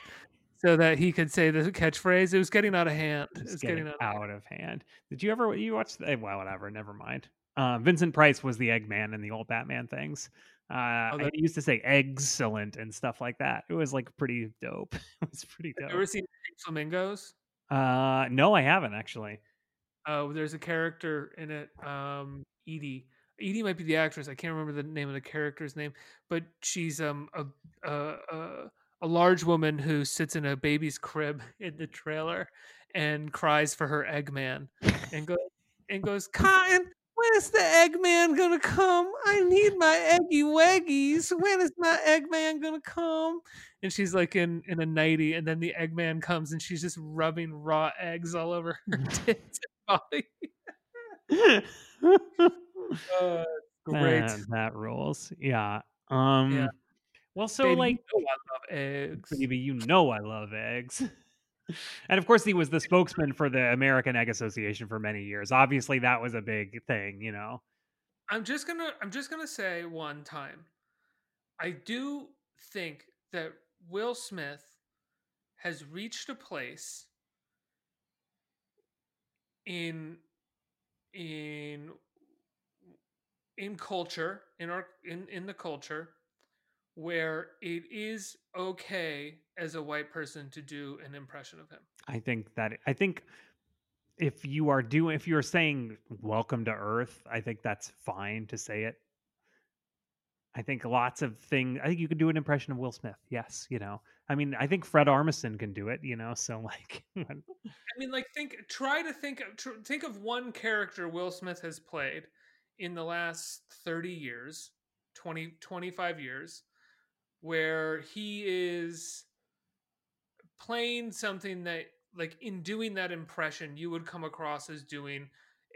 Speaker 1: so that he could say the catchphrase. It was getting out of hand. It
Speaker 2: It's
Speaker 1: was
Speaker 2: getting
Speaker 1: getting out.
Speaker 2: out of hand. Did you ever you watched? The, well, whatever. Never mind. Uh, Vincent Price was the Eggman in the old Batman things. Uh,
Speaker 1: Oh, that-
Speaker 2: he used to say excellent and stuff like that. It was like pretty dope. it was pretty
Speaker 1: Have
Speaker 2: dope.
Speaker 1: you ever seen Flamingos?
Speaker 2: Uh, no, I haven't actually.
Speaker 1: Uh, there's a character in it, um, Edie. Edie might be the actress. I can't remember the name of the character's name, but she's um a a, a, a large woman who sits in a baby's crib in the trailer and cries for her Eggman, and goes and goes, Cotton, when's the Eggman gonna come? I need my eggy waggies. When is my Eggman gonna come? And she's like in in a nightie, and then the Eggman comes, and she's just rubbing raw eggs all over her tits and body. Uh, great.
Speaker 2: Man, that rules. Yeah. Um. Well, so like,
Speaker 1: you know I love eggs.
Speaker 2: baby, you know I love eggs. and of course, he was the spokesman for the American Egg Association for many years. Obviously, that was a big thing, you know.
Speaker 1: I'm just gonna I'm just gonna say one time. I do think that Will Smith has reached a place in in in culture in our in in the culture where it is okay as a white person to do an impression of him.
Speaker 2: I think that I think if you are doing if you're saying welcome to earth, I think that's fine to say it. I think lots of things I think you could do an impression of Will Smith. Yes, you know. I mean, I think Fred Armisen can do it, you know, so like
Speaker 1: I mean, like, think, try to think, tr- think of one character Will Smith has played in the last 30 years, 20, 25 years, where he is playing something that, like, in doing that impression, you would come across as doing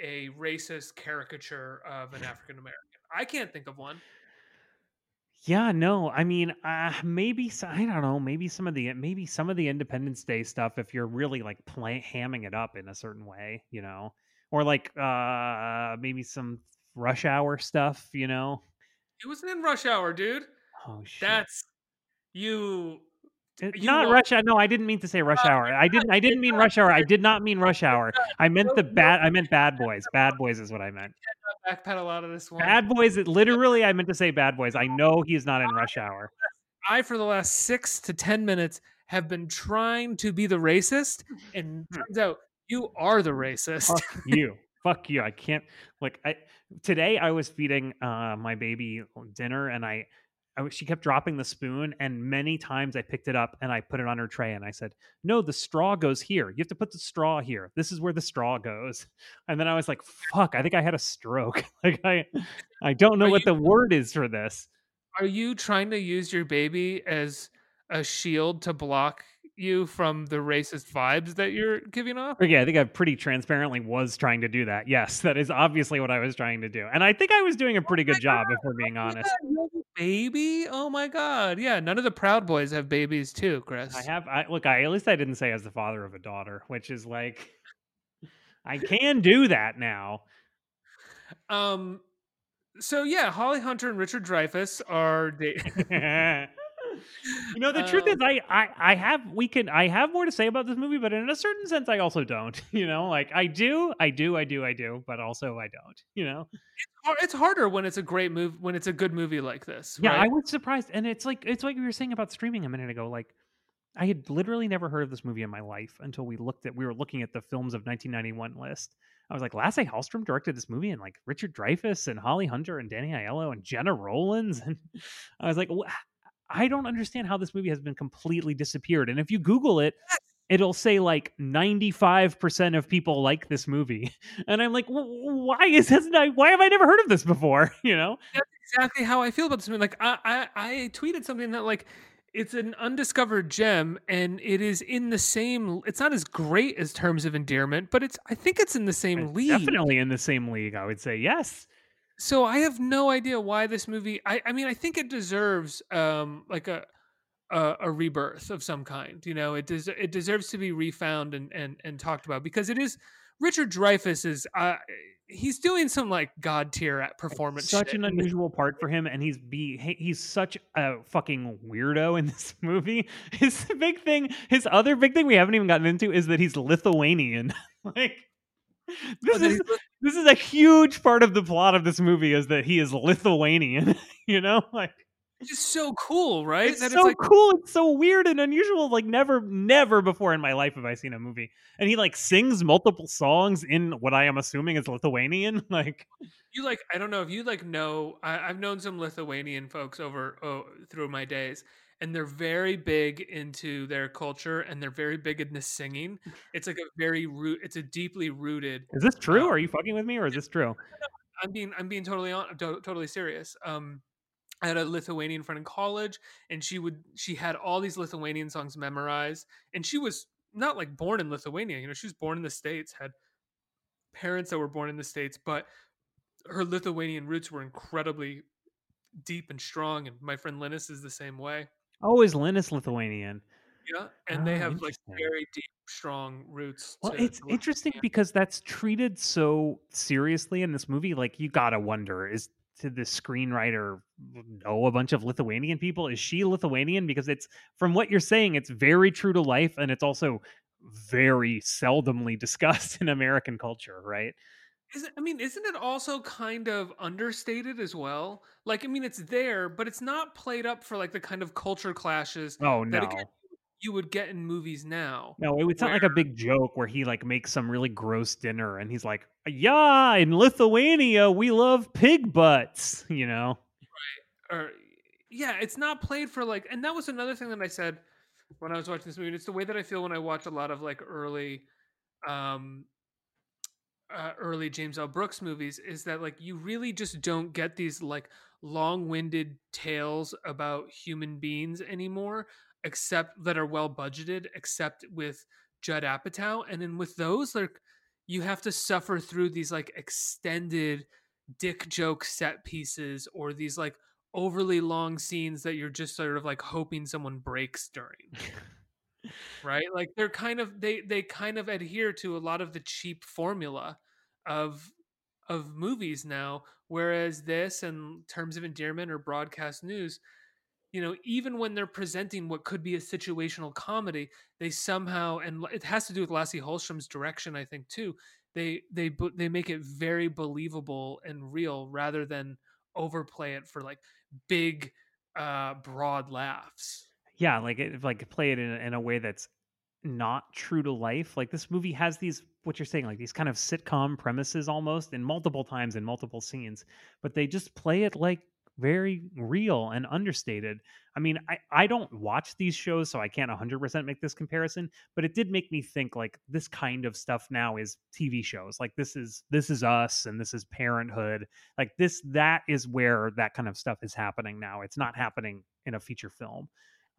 Speaker 1: a racist caricature of an African American. I can't think of one.
Speaker 2: Yeah, no. I mean, uh, maybe I don't know. Maybe some of the maybe some of the Independence Day stuff. If you're really like play, hamming it up in a certain way, you know, or like uh maybe some Rush Hour stuff, you know.
Speaker 1: It wasn't in Rush Hour, dude.
Speaker 2: Oh shit!
Speaker 1: That's you. You
Speaker 2: not
Speaker 1: will-
Speaker 2: Rush Hour. No, I didn't mean to say Rush Hour. I didn't. I didn't mean Rush Hour. I did not mean Rush Hour. I meant the bad. I meant Bad Boys. Bad Boys is what I meant.
Speaker 1: Backpedal out of this one.
Speaker 2: Bad Boys. It literally, I meant to say Bad Boys. I know he's not in Rush Hour.
Speaker 1: I, for the last six to 10 minutes, have been trying to be the racist, and turns out you are the racist.
Speaker 2: Fuck you. Fuck you. I can't like I today I was feeding uh my baby dinner and I I, she kept dropping the spoon, and many times I picked it up and I put it on her tray, and I said, "No, the straw goes here. You have to put the straw here. This is where the straw goes." And then I was like, "Fuck! I think I had a stroke. like I, I don't know
Speaker 1: Are
Speaker 2: what
Speaker 1: you-
Speaker 2: the word is for this."
Speaker 1: Are you trying to use your baby as a shield to block you from the racist vibes that you're giving off?
Speaker 2: Yeah, I think I pretty transparently was trying to do that. Yes, that is obviously what I was trying to do, and I think I was doing a pretty good job, if we're being honest.
Speaker 1: Have a baby? Oh my god. Yeah, none of the Proud Boys have babies too, Chris.
Speaker 2: I have. I look. I at least I didn't say as the father of a daughter, which is like, I can do that now.
Speaker 1: Um so yeah, Holly Hunter and Richard Dreyfuss are da-
Speaker 2: you know, the truth is,
Speaker 1: Um,
Speaker 2: I, I, I have. We can. I have more to say about this movie, but in a certain sense, I also don't. You know, like I do, I do, I do, I do, but also I don't. You know.
Speaker 1: it's harder when it's a great move when it's a good movie like this.
Speaker 2: Yeah, I was surprised, and it's like it's like we were saying about streaming a minute ago. Like, I had literally never heard of this movie in my life until we looked at we were looking at the films of 1991 list. I was like, Lasse Hallstrom directed this movie, and like Richard Dreyfuss and Holly Hunter and Danny Aiello and Gena Rowlands, and I was like, "Wha- I don't understand how this movie has been completely disappeared. And if you Google it, it'll say like 95% of people like this movie, and I'm like, "Wh- why is this? Not, why have I never heard of this before? You know?
Speaker 1: That's exactly how I feel about this movie. Like I, I, I tweeted something that like it's an undiscovered gem, and it is in the same. It's not as great as Terms of Endearment, but it's. I think it's in the same
Speaker 2: It's
Speaker 1: league.
Speaker 2: Definitely in the same league, I would say. Yes.
Speaker 1: So I have no idea why this movie. I, I mean, I think it deserves um like a. A, a rebirth of some kind, you know. It des- it deserves to be refound and and and talked about because it is Richard Dreyfuss is uh he's doing some like god tier at performance.
Speaker 2: such
Speaker 1: shit
Speaker 2: an unusual part for him and he's be he's such a fucking weirdo in this movie his big thing his other big thing we haven't even gotten into is that he's lithuanian like this is this is a huge part of the plot of this movie is that he is lithuanian you know like
Speaker 1: It's just so cool, right?
Speaker 2: it's
Speaker 1: That
Speaker 2: so
Speaker 1: like
Speaker 2: cool it's so weird and unusual like never never before in my life have i seen a movie and he like sings multiple songs in what i am assuming is lithuanian like
Speaker 1: you like I don't know if you like know I, I've known some Lithuanian folks over oh, through my days, and they're very big into their culture and they're very big into singing. It's like a very root. It's a deeply rooted.
Speaker 2: is this true
Speaker 1: Uh,
Speaker 2: are you fucking with me or is this true
Speaker 1: I'm being I'm being totally on to- totally serious. Um, I had a Lithuanian friend in college, and she would she had all these Lithuanian songs memorized, and she was not like born in Lithuania. You know, she was born in the states, had parents that were born in the states, but her Lithuanian roots were incredibly deep and strong. And my friend Linus is the same way.
Speaker 2: Oh, is Linus Lithuanian?
Speaker 1: Yeah, and they
Speaker 2: Oh,
Speaker 1: have like very deep, strong roots.
Speaker 2: Well, it's interesting because that's treated so seriously in this movie. Like, you gotta wonder: is did the screenwriter know a bunch of Lithuanian people? Is she Lithuanian? Because it's from what you're saying, it's very true to life, and it's also very seldomly discussed in American culture, right?
Speaker 1: Is it, I mean, isn't it also kind of understated as well? Like, I mean, it's there, but it's not played up for like the kind of culture clashes
Speaker 2: Oh
Speaker 1: that
Speaker 2: no.
Speaker 1: again, you would get in movies now.
Speaker 2: No, it- it's not like a big joke where he like makes some really gross dinner and he's like, "Yeah, in Lithuania we love pig butts," you know. Right.
Speaker 1: Or yeah, it's not played for like, and that was another thing that I said when I was watching this movie. and It's the way that I feel when I watch a lot of like early, um, uh, early James L. Brooks movies is that like you really just don't get these like long-winded tales about human beings anymore, except that are well budgeted, except with Judd Apatow, and then with those like you have to suffer through these like extended dick joke set pieces or these like overly long scenes that you're just sort of like hoping someone breaks during right? Like they're kind of they they kind of adhere to a lot of the cheap formula of of movies now whereas this and terms of endearment or broadcast news you know even when they're presenting what could be a situational comedy they somehow and it has to do with Lasse Hallstrom's direction I think too they they they make it very believable and real rather than overplay it for like big uh broad laughs
Speaker 2: yeah like eh, it, like play it in, a- in a way that's not true to life like this movie has these what you're saying like these kind of sitcom premises almost in multiple times in multiple scenes but they just play it like very real and understated. I mean, I, I don't watch these shows, so I can't 100% make this comparison, but it did make me think like this kind of stuff now is TV shows. Like this is this is us and this is parenthood. Like this that is where that kind of stuff is happening now. It's not happening in a feature film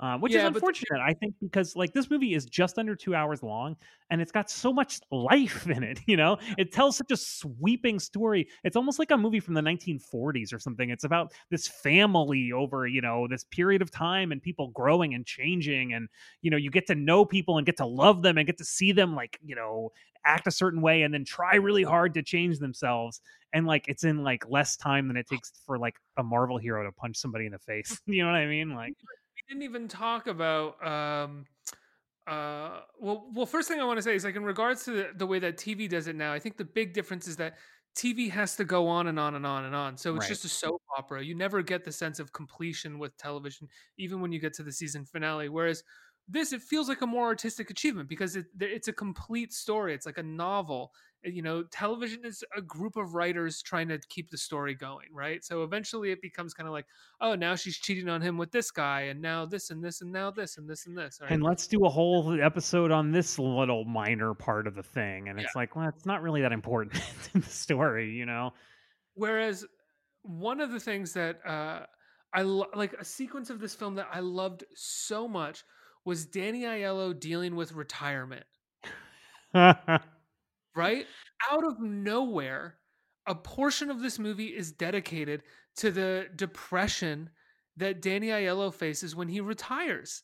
Speaker 2: uh, which
Speaker 1: Yeah,
Speaker 2: is
Speaker 1: but-
Speaker 2: unfortunate. I think because like this movie is just under two hours long, and it's got so much life in it. You know, it tells such a sweeping story. It's almost like a movie from the 1940s or something. It's about this family over you know this period of time and people growing and changing, and you know you get to know people and get to love them and get to see them like you know act a certain way and then try really hard to change themselves and like it's in like less time than it takes for like a marvel hero to punch somebody in the face you know what i mean like
Speaker 1: didn't even talk about um uh well well first thing i want to say is like in regards to the, the way that tv does it now i think the big difference is that tv has to go on and on and on and on so it's
Speaker 2: Right.
Speaker 1: just a soap opera you never get the sense of completion with television even when you get to the season finale whereas this it feels like a more artistic achievement because it, it's a complete story it's like a novel you know television is a group of writers trying to keep the story going right? So eventually it becomes kind of like oh now she's cheating on him with this guy and now this and this and now this and this and this right?
Speaker 2: and let's do a whole episode on this little minor part of the thing and it's like well it's not really that important in the story you know?
Speaker 1: Whereas one of the things that uh i lo- like a sequence of this film that i loved so much was danny aiello dealing with retirement right? Out of nowhere, a portion of this movie is dedicated to the depression that Danny Aiello faces when he retires.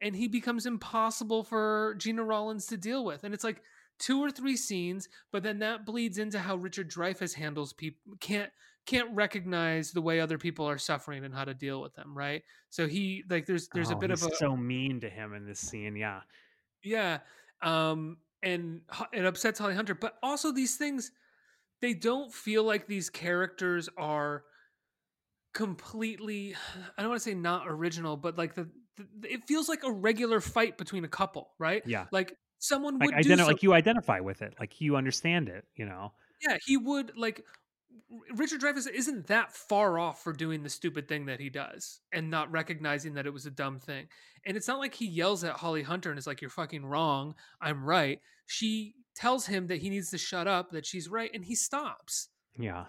Speaker 1: And he becomes impossible for Gena Rowlands to deal with. And it's like two or three scenes, but then that bleeds into how Richard Dreyfuss handles people can't can't recognize the way other people are suffering and how to deal with them, right? So he like there's there's a
Speaker 2: Oh,
Speaker 1: bit of a
Speaker 2: so mean to him in this scene yeah
Speaker 1: yeah. Um and it upsets Holly Hunter, but also these things they don't feel like these characters are completely I don't want to say not original, but like the, the it feels like a regular fight between a couple, right?
Speaker 2: yeah
Speaker 1: Like someone
Speaker 2: like
Speaker 1: would do
Speaker 2: identi- like you identify with it like you understand it you know
Speaker 1: yeah, he would like Richard Dreyfuss isn't that far off for doing the stupid thing that he does and not recognizing that it was a dumb thing. And it's not like he yells at Holly Hunter and is like, You're fucking wrong. I'm right. She tells him that he needs to shut up, that she's right, and he stops.
Speaker 2: yeah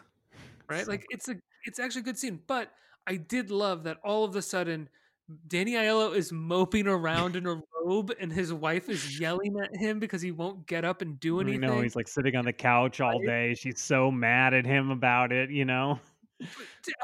Speaker 1: Right?
Speaker 2: So-
Speaker 1: Like it's a it's actually a good scene. But I did love that all of a sudden Danny Aiello is moping around in a robe and his wife is yelling at him because he won't get up and do anything.
Speaker 2: know he's like sitting on the couch all day. She's so mad at him about it, you know.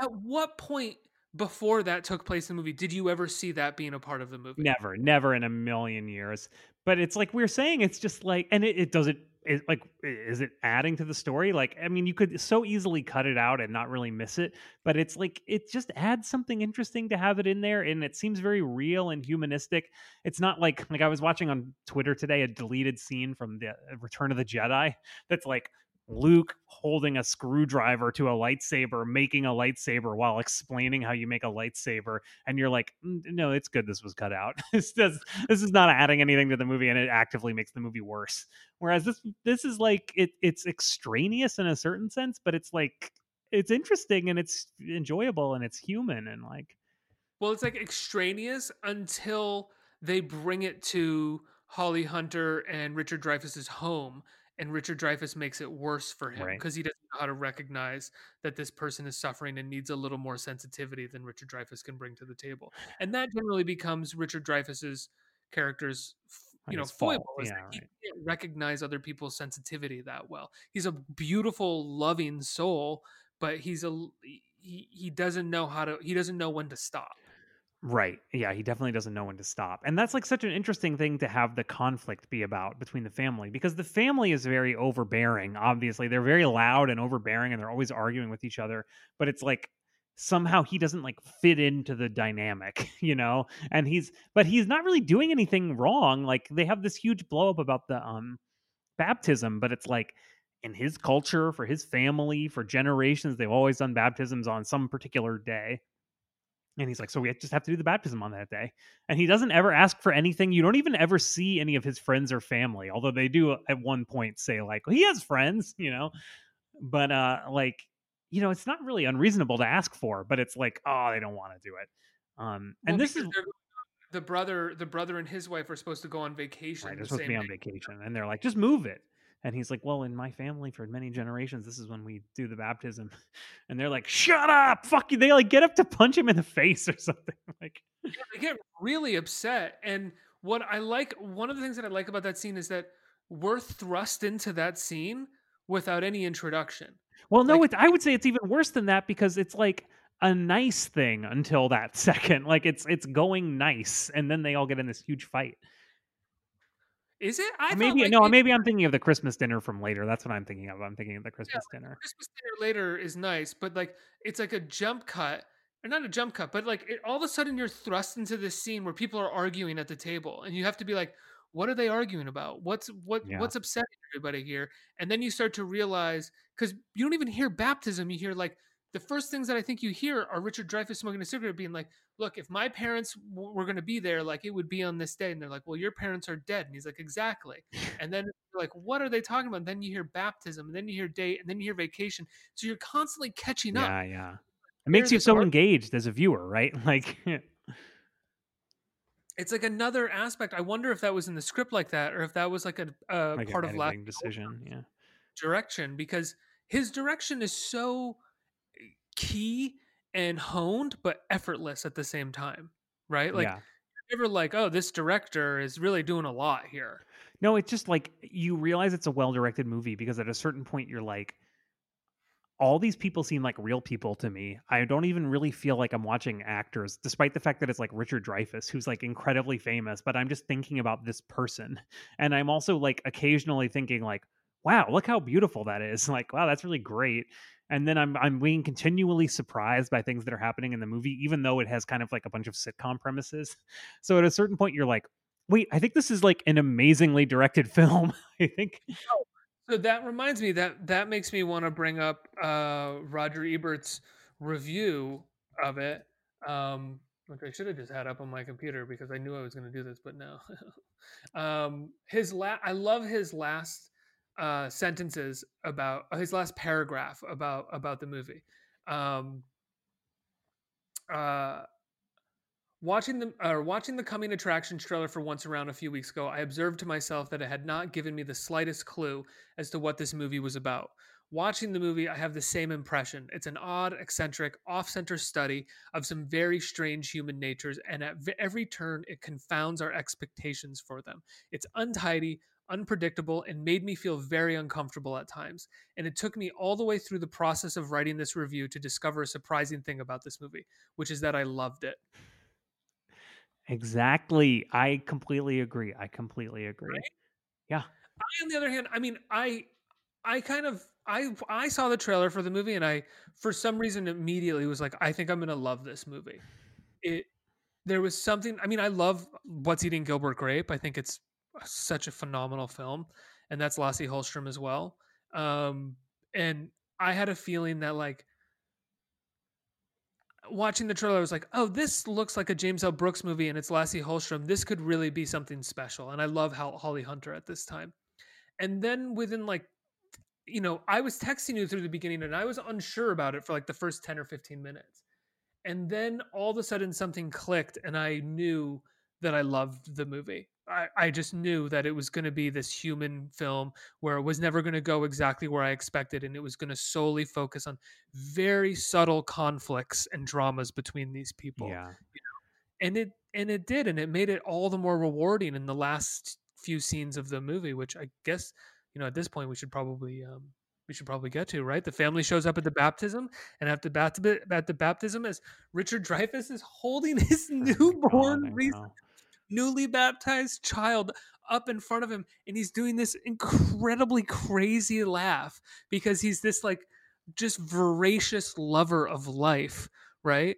Speaker 1: At what point before that took place in the movie did you ever see that being a part of the movie?
Speaker 2: Never, never in a million years. But it's like we're saying, it's just like, and it, it does It, like, is it adding to the story? Like, I mean, you could so easily cut it out and not really miss it. But it's like it just adds something interesting to have it in there, and it seems very real and humanistic. It's not like like I was watching on Twitter today a deleted scene from the uh, Return of the Jedi that's like Luke holding a screwdriver to a lightsaber, making a lightsaber while explaining how you make a lightsaber, and you're like, "Mm, no, it's good. This was cut out. this does this is not adding anything to the movie, and it actively makes the movie worse. Whereas this this is like it it's extraneous in a certain sense, but it's like it's interesting and it's enjoyable and it's human and like
Speaker 1: Well, it's like extraneous until they bring it to Holly Hunter and Richard Dreyfuss's home, and Richard Dreyfuss makes it worse for him
Speaker 2: Right.
Speaker 1: because he doesn't know how to recognize that this person is suffering and needs a little more sensitivity than Richard Dreyfuss can bring to the table, and that generally becomes Richard Dreyfuss's character's you know foible is
Speaker 2: Yeah,
Speaker 1: that he can't recognize other people's sensitivity that well. He's a beautiful, loving soul, but he's a he, he doesn't know how to he doesn't know when to stop.
Speaker 2: Right. Yeah, he definitely doesn't know when to stop. And that's like such an interesting thing to have the conflict be about between the family because the family is very overbearing, obviously. They're very loud and overbearing and they're always arguing with each other, but it's like somehow he doesn't like fit into the dynamic, you know? And he's but he's not really doing anything wrong. Like they have this huge blow up about the um baptism, but it's like in his culture, for his family, for generations, they've always done baptisms on some particular day. And he's like, so we just have to do the baptism on that day. And he doesn't ever ask for anything. You don't even ever see any of his friends or family, although they do at one point say, like, he has friends, you know. But uh like you know, it's not really unreasonable to ask for, but it's like, oh, they don't want to do it. Um, and
Speaker 1: Well,
Speaker 2: this is
Speaker 1: the brother, the brother and his wife are supposed to go on vacation.
Speaker 2: right. They're supposed to be on vacation, and they're like, just move it. And he's like, well, in my family, for many generations, this is when we do the baptism. And they're like, shut up, fuck you. They like get up to punch him in the face or something. Like,
Speaker 1: Yeah, they get really upset. And what I like, one of the things that I like about that scene is that we're thrust into that scene without any introduction.
Speaker 2: well, no,
Speaker 1: Like-
Speaker 2: it's, I would say it's even worse than that because it's like a nice thing until that second. Like it's it's going nice, and then they all get in this huge fight.
Speaker 1: Is it? I
Speaker 2: maybe
Speaker 1: like,
Speaker 2: no,
Speaker 1: it-
Speaker 2: maybe I'm thinking of the Christmas dinner from later. That's what I'm thinking of. I'm thinking of the Christmas dinner.
Speaker 1: Christmas dinner later is nice, but like it's like a jump cut, or not a jump cut, but like it, all of a sudden you're thrust into this scene where people are arguing at the table, and you have to be like, what are they arguing about? What's what
Speaker 2: Yeah.
Speaker 1: what's upsetting everybody here? And then you start to realize because you don't even hear baptism, you hear like the first things that I think you hear are Richard Dreyfuss smoking a cigarette, being like, "Look, if my parents w- were going to be there, like it would be on this day." And they're like, "Well, your parents are dead," and he's like, "Exactly." And then you're like, "What are they talking about?" And then you hear baptism, and then you hear date, and then you hear vacation. So you're constantly catching up.
Speaker 2: Yeah, yeah. It makes you so engaged as a viewer, right? Like,
Speaker 1: It's like another aspect. I wonder if that was in the script like that, or if that was like a, a
Speaker 2: like
Speaker 1: part of last
Speaker 2: decision. Yeah.
Speaker 1: direction, because his direction is so key and honed, but effortless at the same time. Right? Like
Speaker 2: yeah.
Speaker 1: you're never like, oh, this director is really doing a lot here.
Speaker 2: No, it's just like you realize it's a well directed movie because at a certain point you're like, all these people seem like real people to me. I don't even really feel like I'm watching actors, despite the fact that it's like Richard Dreyfuss, who's like incredibly famous, but I'm just thinking about this person. And I'm also like occasionally thinking, like, wow, look how beautiful that is. Like, wow, that's really great. And then I'm I'm being continually surprised by things that are happening in the movie, even though it has kind of like a bunch of sitcom premises. So at a certain point, you're like, wait, I think this is like an amazingly directed film. I think
Speaker 1: So that reminds me that that makes me want to bring up uh, Roger Ebert's review of it, um, which I should have just had up on my computer because I knew I was going to do this, but no. um, his la- I love his last uh, sentences about uh, his last paragraph about about the movie. Um, uh, Watching the uh, watching the coming attractions trailer for Once Around a few weeks ago, I observed to myself that it had not given me the slightest clue as to what this movie was about. Watching the movie, I have the same impression. It's an odd, eccentric, off-center study of some very strange human natures, and at every turn, it confounds our expectations for them. It's untidy, unpredictable, and made me feel very uncomfortable at times. And it took me all the way through the process of writing this review to discover a surprising thing about this movie, which is that I loved it.
Speaker 2: exactly. I completely agree. I completely agree.
Speaker 1: Right?
Speaker 2: Yeah.
Speaker 1: I, on the other hand, I mean, I, I kind of, I, I saw the trailer for the movie, and I, for some reason, immediately was like, I think I'm gonna love this movie. It, there was something. I mean, I love What's Eating Gilbert Grape. I think it's such a phenomenal film, and that's Lasse Hallstrom as well. Um, and I had a feeling that like watching the trailer, I was like, oh, this looks like a James L. Brooks movie and it's Lasse Hallstrom. This could really be something special. And I love how Holly Hunter at this time. And then within like, you know, I was texting you through the beginning and I was unsure about it for like the first 10 or 15 minutes. And then all of a sudden something clicked and I knew that I loved the movie. I, I just knew that it was going to be this human film where it was never going to go exactly where I expected, and it was going to solely focus on very subtle conflicts and dramas between these people.
Speaker 2: Yeah.
Speaker 1: And it and it did, and it made it all the more rewarding in the last few scenes of the movie, which I guess you know at this point we should probably um, we should probably get to right. The family shows up at the baptism, and at the baptism at the baptism, as Richard Dreyfuss is holding his newborn
Speaker 2: know.
Speaker 1: Newly baptized child up in front of him and he's doing this incredibly crazy laugh because he's this like just voracious lover of life right?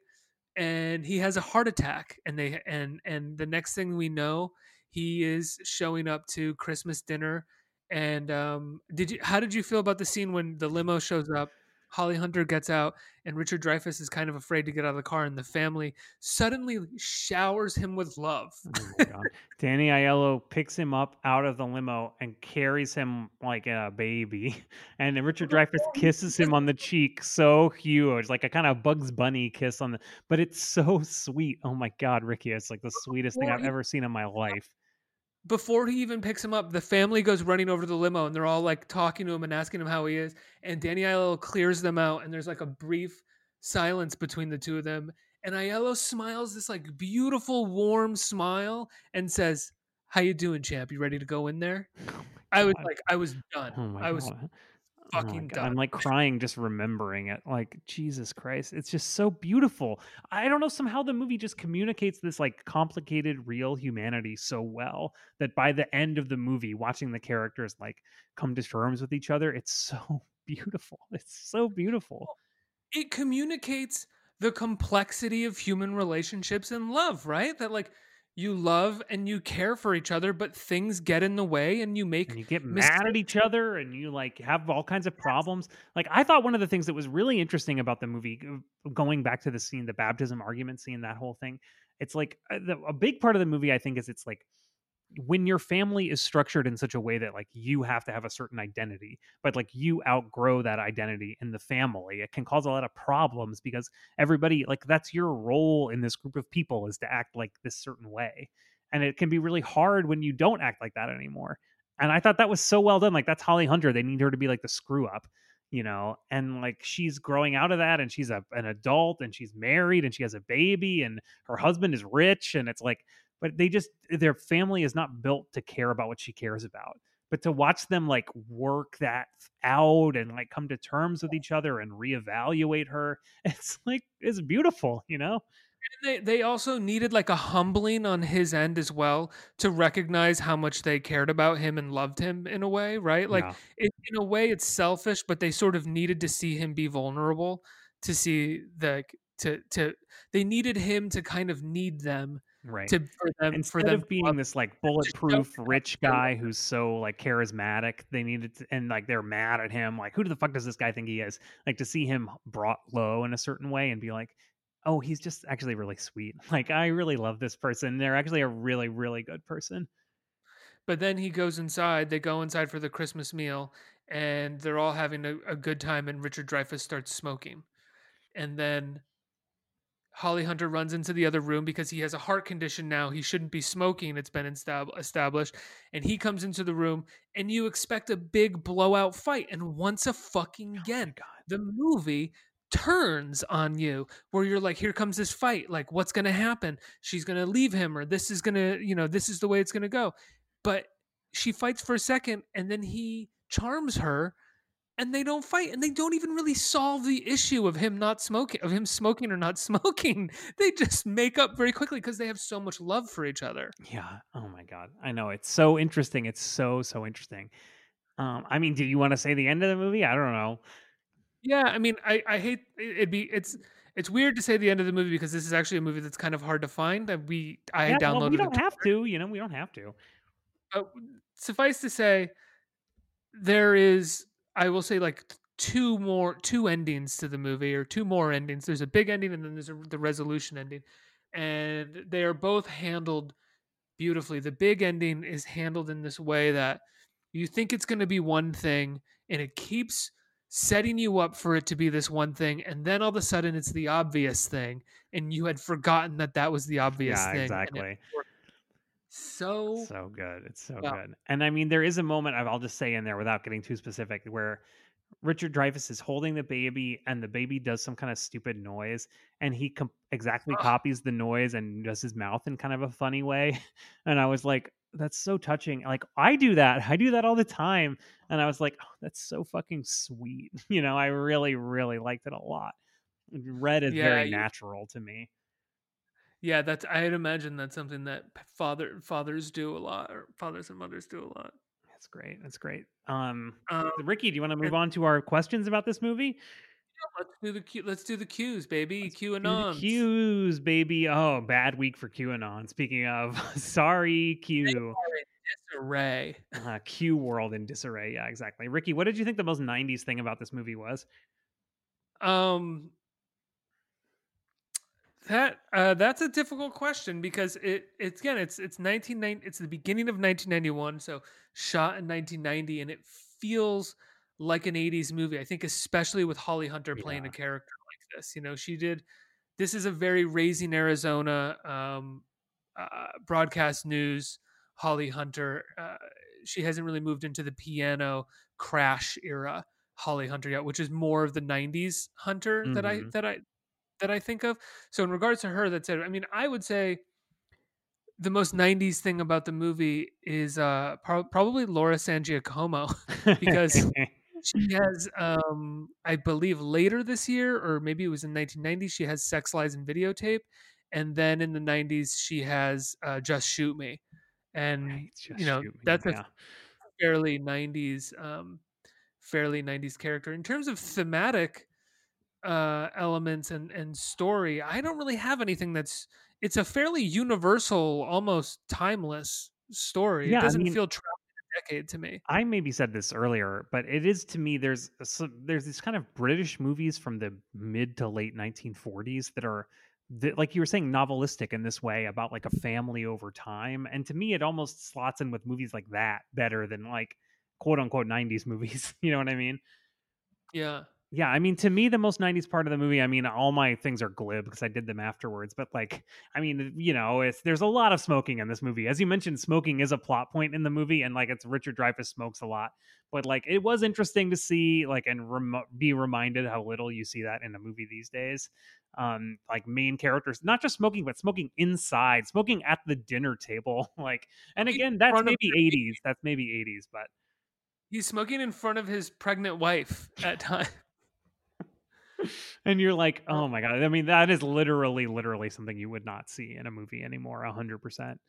Speaker 1: And he has a heart attack and they and and the next thing we know he is showing up to christmas dinner and um did you how did you feel about the scene when the limo shows up Holly Hunter gets out, and Richard Dreyfuss is kind of afraid to get out of the car, and the family suddenly showers him with love.
Speaker 2: Oh. Danny Aiello picks him up out of the limo and carries him like a baby. And then Richard Dreyfuss kisses him on the cheek. So huge. Like a kind of Bugs Bunny kiss on the but it's so sweet. Oh my God, Ricky. It's like the sweetest thing I've ever seen in my life.
Speaker 1: Before he even picks him up, the family goes running over to the limo and they're all like talking to him and asking him how he is. And Danny Aiello clears them out, and there's like a brief silence between the two of them. And Aiello smiles this like beautiful, warm smile and says, "How you doing, champ? You ready to go in there?" I was like, I was done.
Speaker 2: Oh
Speaker 1: I was
Speaker 2: God. Oh
Speaker 1: fucking
Speaker 2: God, I'm like crying just remembering it. Like Jesus Christ, it's just so beautiful. I don't know somehow the movie just communicates this like complicated real humanity so well that by the end of the movie, watching the characters like come to terms with each other, it's so beautiful. It's so beautiful.
Speaker 1: it communicates the complexity of human relationships and love, right? That like you love and you care for each other, but things get in the way and you make
Speaker 2: And you get mad at each other and you like have all kinds of problems. Like I thought one of the things that was really interesting about the movie, going back to the scene, the baptism argument scene, that whole thing. It's like uh, the, a big part of the movie, I think, is it's like when your family is structured in such a way that like you have to have a certain identity, but like you outgrow that identity in the family, it can cause a lot of problems because everybody like that's your role in this group of people is to act like this certain way. And it can be really hard when you don't act like that anymore. And I thought that was so well done. Like that's Holly Hunter. They need her to be like the screw up, you know. And like she's growing out of that, and she's a, an adult, and she's married, and she has a baby, and her husband is rich, and it's like, but they just their family is not built to care about what she cares about. But to watch them like work that out and like come to terms with each other and reevaluate her, it's like it's beautiful, you know.
Speaker 1: they they also needed like a humbling on his end as well to recognize how much they cared about him and loved him in a way, right? Like
Speaker 2: Yeah.
Speaker 1: it, in a way it's selfish, but they sort of needed to see him be vulnerable to see the to to they needed him to kind of need them
Speaker 2: right.
Speaker 1: to for them
Speaker 2: instead
Speaker 1: for them
Speaker 2: of being this like bulletproof rich guy who's so like charismatic they needed to and like they're mad at him like who the fuck does this guy think he is? Like to see him brought low in a certain way and be like oh he's just actually really sweet. Like i really love this person. They're actually a really really good person.
Speaker 1: But then he goes inside. They go inside for the Christmas meal, and they're all having a, a good time. And Richard Dreyfuss starts smoking, and then Holly Hunter runs into the other room because he has a heart condition now. He shouldn't be smoking. It's been instab- established, and he comes into the room, and you expect a big blowout fight. And once a fucking oh again, the movie turns on you where you're like here comes this fight like what's going to happen she's going to leave him or this is going to you know this is the way it's going to go but she fights for a second and then he charms her and they don't fight and they don't even really solve the issue of him not smoking of him smoking or not smoking. They just make up very quickly because they have so much love for each other.
Speaker 2: Yeah. Oh my god. I know. It's so interesting. It's so so interesting. Um i mean do you want to say the end of the movie? I don't know.
Speaker 1: Yeah i mean i i hate it- it'd be it's it's weird to say the end of the movie because this is actually a movie that's kind of hard to find that we i
Speaker 2: yeah,
Speaker 1: downloaded
Speaker 2: well, we don't have to you know we don't have to.
Speaker 1: Uh, suffice to say there is i will say like two more two endings to the movie or two more endings. There's a big ending and then there's a, the resolution ending and they are both handled beautifully. The big ending is handled in this way that you think it's going to be one thing and it keeps setting you up for it to be this one thing and then all of a sudden it's the obvious thing and you had forgotten that that was the obvious
Speaker 2: yeah
Speaker 1: thing
Speaker 2: exactly
Speaker 1: so
Speaker 2: so good it's so
Speaker 1: well.
Speaker 2: good and i mean there is a moment i'll just say in there without getting too specific where richard dreyfuss is holding the baby and the baby does some kind of stupid noise and he com- exactly copies the noise and does his mouth in kind of a funny way and i was like that's so touching like i do that i do that all the time and i was like oh, that's so fucking sweet you know i really really liked it a lot red is
Speaker 1: Yeah,
Speaker 2: very
Speaker 1: you-
Speaker 2: natural to me
Speaker 1: Yeah, that's I'd imagine that's something that father fathers do a lot, or fathers and mothers do a lot.
Speaker 2: that's great that's great um
Speaker 1: Um,
Speaker 2: ricky do you want to move
Speaker 1: and-
Speaker 2: on to our questions about this movie
Speaker 1: let's do the Q, let's do the cues, baby.
Speaker 2: Do the
Speaker 1: QAnon.
Speaker 2: Q's, baby. Oh, bad week for Q and QAnon. Speaking of, sorry, Q.
Speaker 1: Disarray.
Speaker 2: Uh, Q world in disarray. Yeah, exactly. Ricky, what did you think the most 90s thing about this movie was?
Speaker 1: Um, that uh, that's a difficult question because it it's again it's it's 1990 it's the beginning of 1991 so shot in 1990 and it feels like an 80s movie I think especially with Holly Hunter playing
Speaker 2: Yeah.
Speaker 1: a character like this you know she did this is a very raising Arizona um, uh, broadcast news Holly Hunter uh, she hasn't really moved into the piano crash era Holly Hunter yet which is more of the 90s Hunter that I that I that I think of. So in regards to her, that's it. I mean, I would say the most '90s thing about the movie is uh, pro- probably Laura San Giacomo because she has, um, I believe, later this year or maybe it was in 1990. She has Sex Lies and Videotape, and then in the '90s she has uh, Just Shoot Me, and
Speaker 2: Right,
Speaker 1: you know that's a fairly '90s, um, fairly '90s character in terms of thematic uh elements and and story i don't really have anything that's it's a fairly universal almost timeless story
Speaker 2: Yeah,
Speaker 1: it doesn't
Speaker 2: mean-
Speaker 1: feel trapped in a decade to me
Speaker 2: I maybe said this earlier, but it is to me there's there's these kind of British movies from the mid to late 1940s that are that, like you were saying novelistic in this way about like a family over time, and to me it almost slots in with movies like that better than like quote unquote 90s movies. you know what I mean?
Speaker 1: yeah
Speaker 2: Yeah, I mean, to me, the most '90s part of the movie. I mean, all my things are glib because I did them afterwards. But like, I mean, you know, it's there's a lot of smoking in this movie. As you mentioned, smoking is a plot point in the movie, and like, it's Richard Dreyfuss smokes a lot. But like, it was interesting to see, like, and rem- be reminded how little you see that in a movie these days. Um, like main characters, not just smoking, but smoking inside, smoking at the dinner table. Like, and again, that's maybe '80s. That's maybe '80s, but
Speaker 1: he's smoking in front of his pregnant wife at time
Speaker 2: and you're like, oh my god! I mean, that is literally, literally something you would not see in a movie anymore. hundred percent.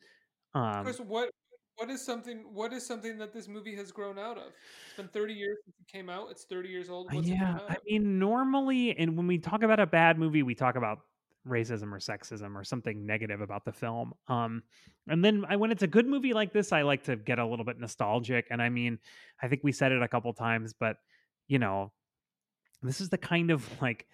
Speaker 2: Um,
Speaker 1: Chris, what what is something what is something that this movie has grown out of it's been 30 years since it came out it's 30 years old what's
Speaker 2: yeah, I mean, normally, and when we talk about a bad movie, we talk about racism or sexism or something negative about the film. Um, and then I, when it's a good movie like this, I like to get a little bit nostalgic. And I mean, I think we said it a couple times, but you know, this is the kind of like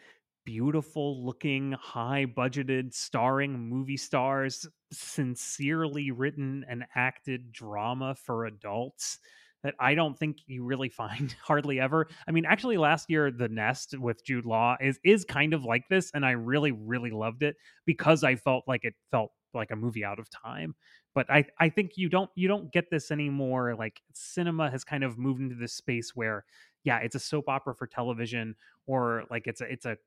Speaker 2: beautiful looking, high budgeted, starring movie stars, sincerely written and acted drama for adults that I don't think you really find hardly ever. I mean, actually last year The Nest with Jude Law is is kind of like this and I really really loved it because I felt like it felt like a movie out of time. But I I think you don't you don't get this anymore like cinema has kind of moved into this space where yeah, it's a soap opera for television or like it's a it's a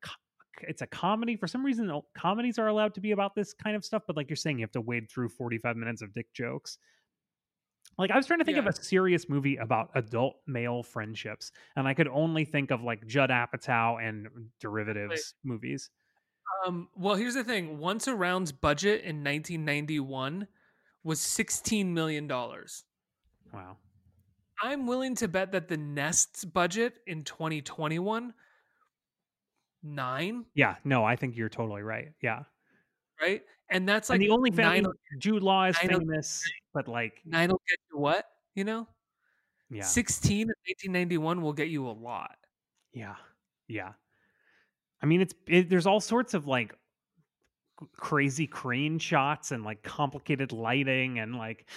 Speaker 2: it's a comedy for some reason comedies are allowed to be about this kind of stuff but like you're saying you have to wade through 45 minutes of dick jokes like I was trying to think
Speaker 1: Yeah.
Speaker 2: of a serious movie about adult male friendships, and I could only think of like Judd Apatow and derivatives movies.
Speaker 1: um well here's the thing once around's budget in 1991 was 16 million dollars
Speaker 2: Wow.
Speaker 1: I'm willing to bet that the Nest's budget in 2021 nine,
Speaker 2: Yeah, no, I think you're totally right. Yeah,
Speaker 1: right? And that's like
Speaker 2: and the only family Jude Law is famous, but like
Speaker 1: nine will get you what? You know,
Speaker 2: yeah,
Speaker 1: 16 in 1991 will get you a lot.
Speaker 2: yeah, yeah. I mean, it's it, there's all sorts of like crazy crane shots and like complicated lighting and like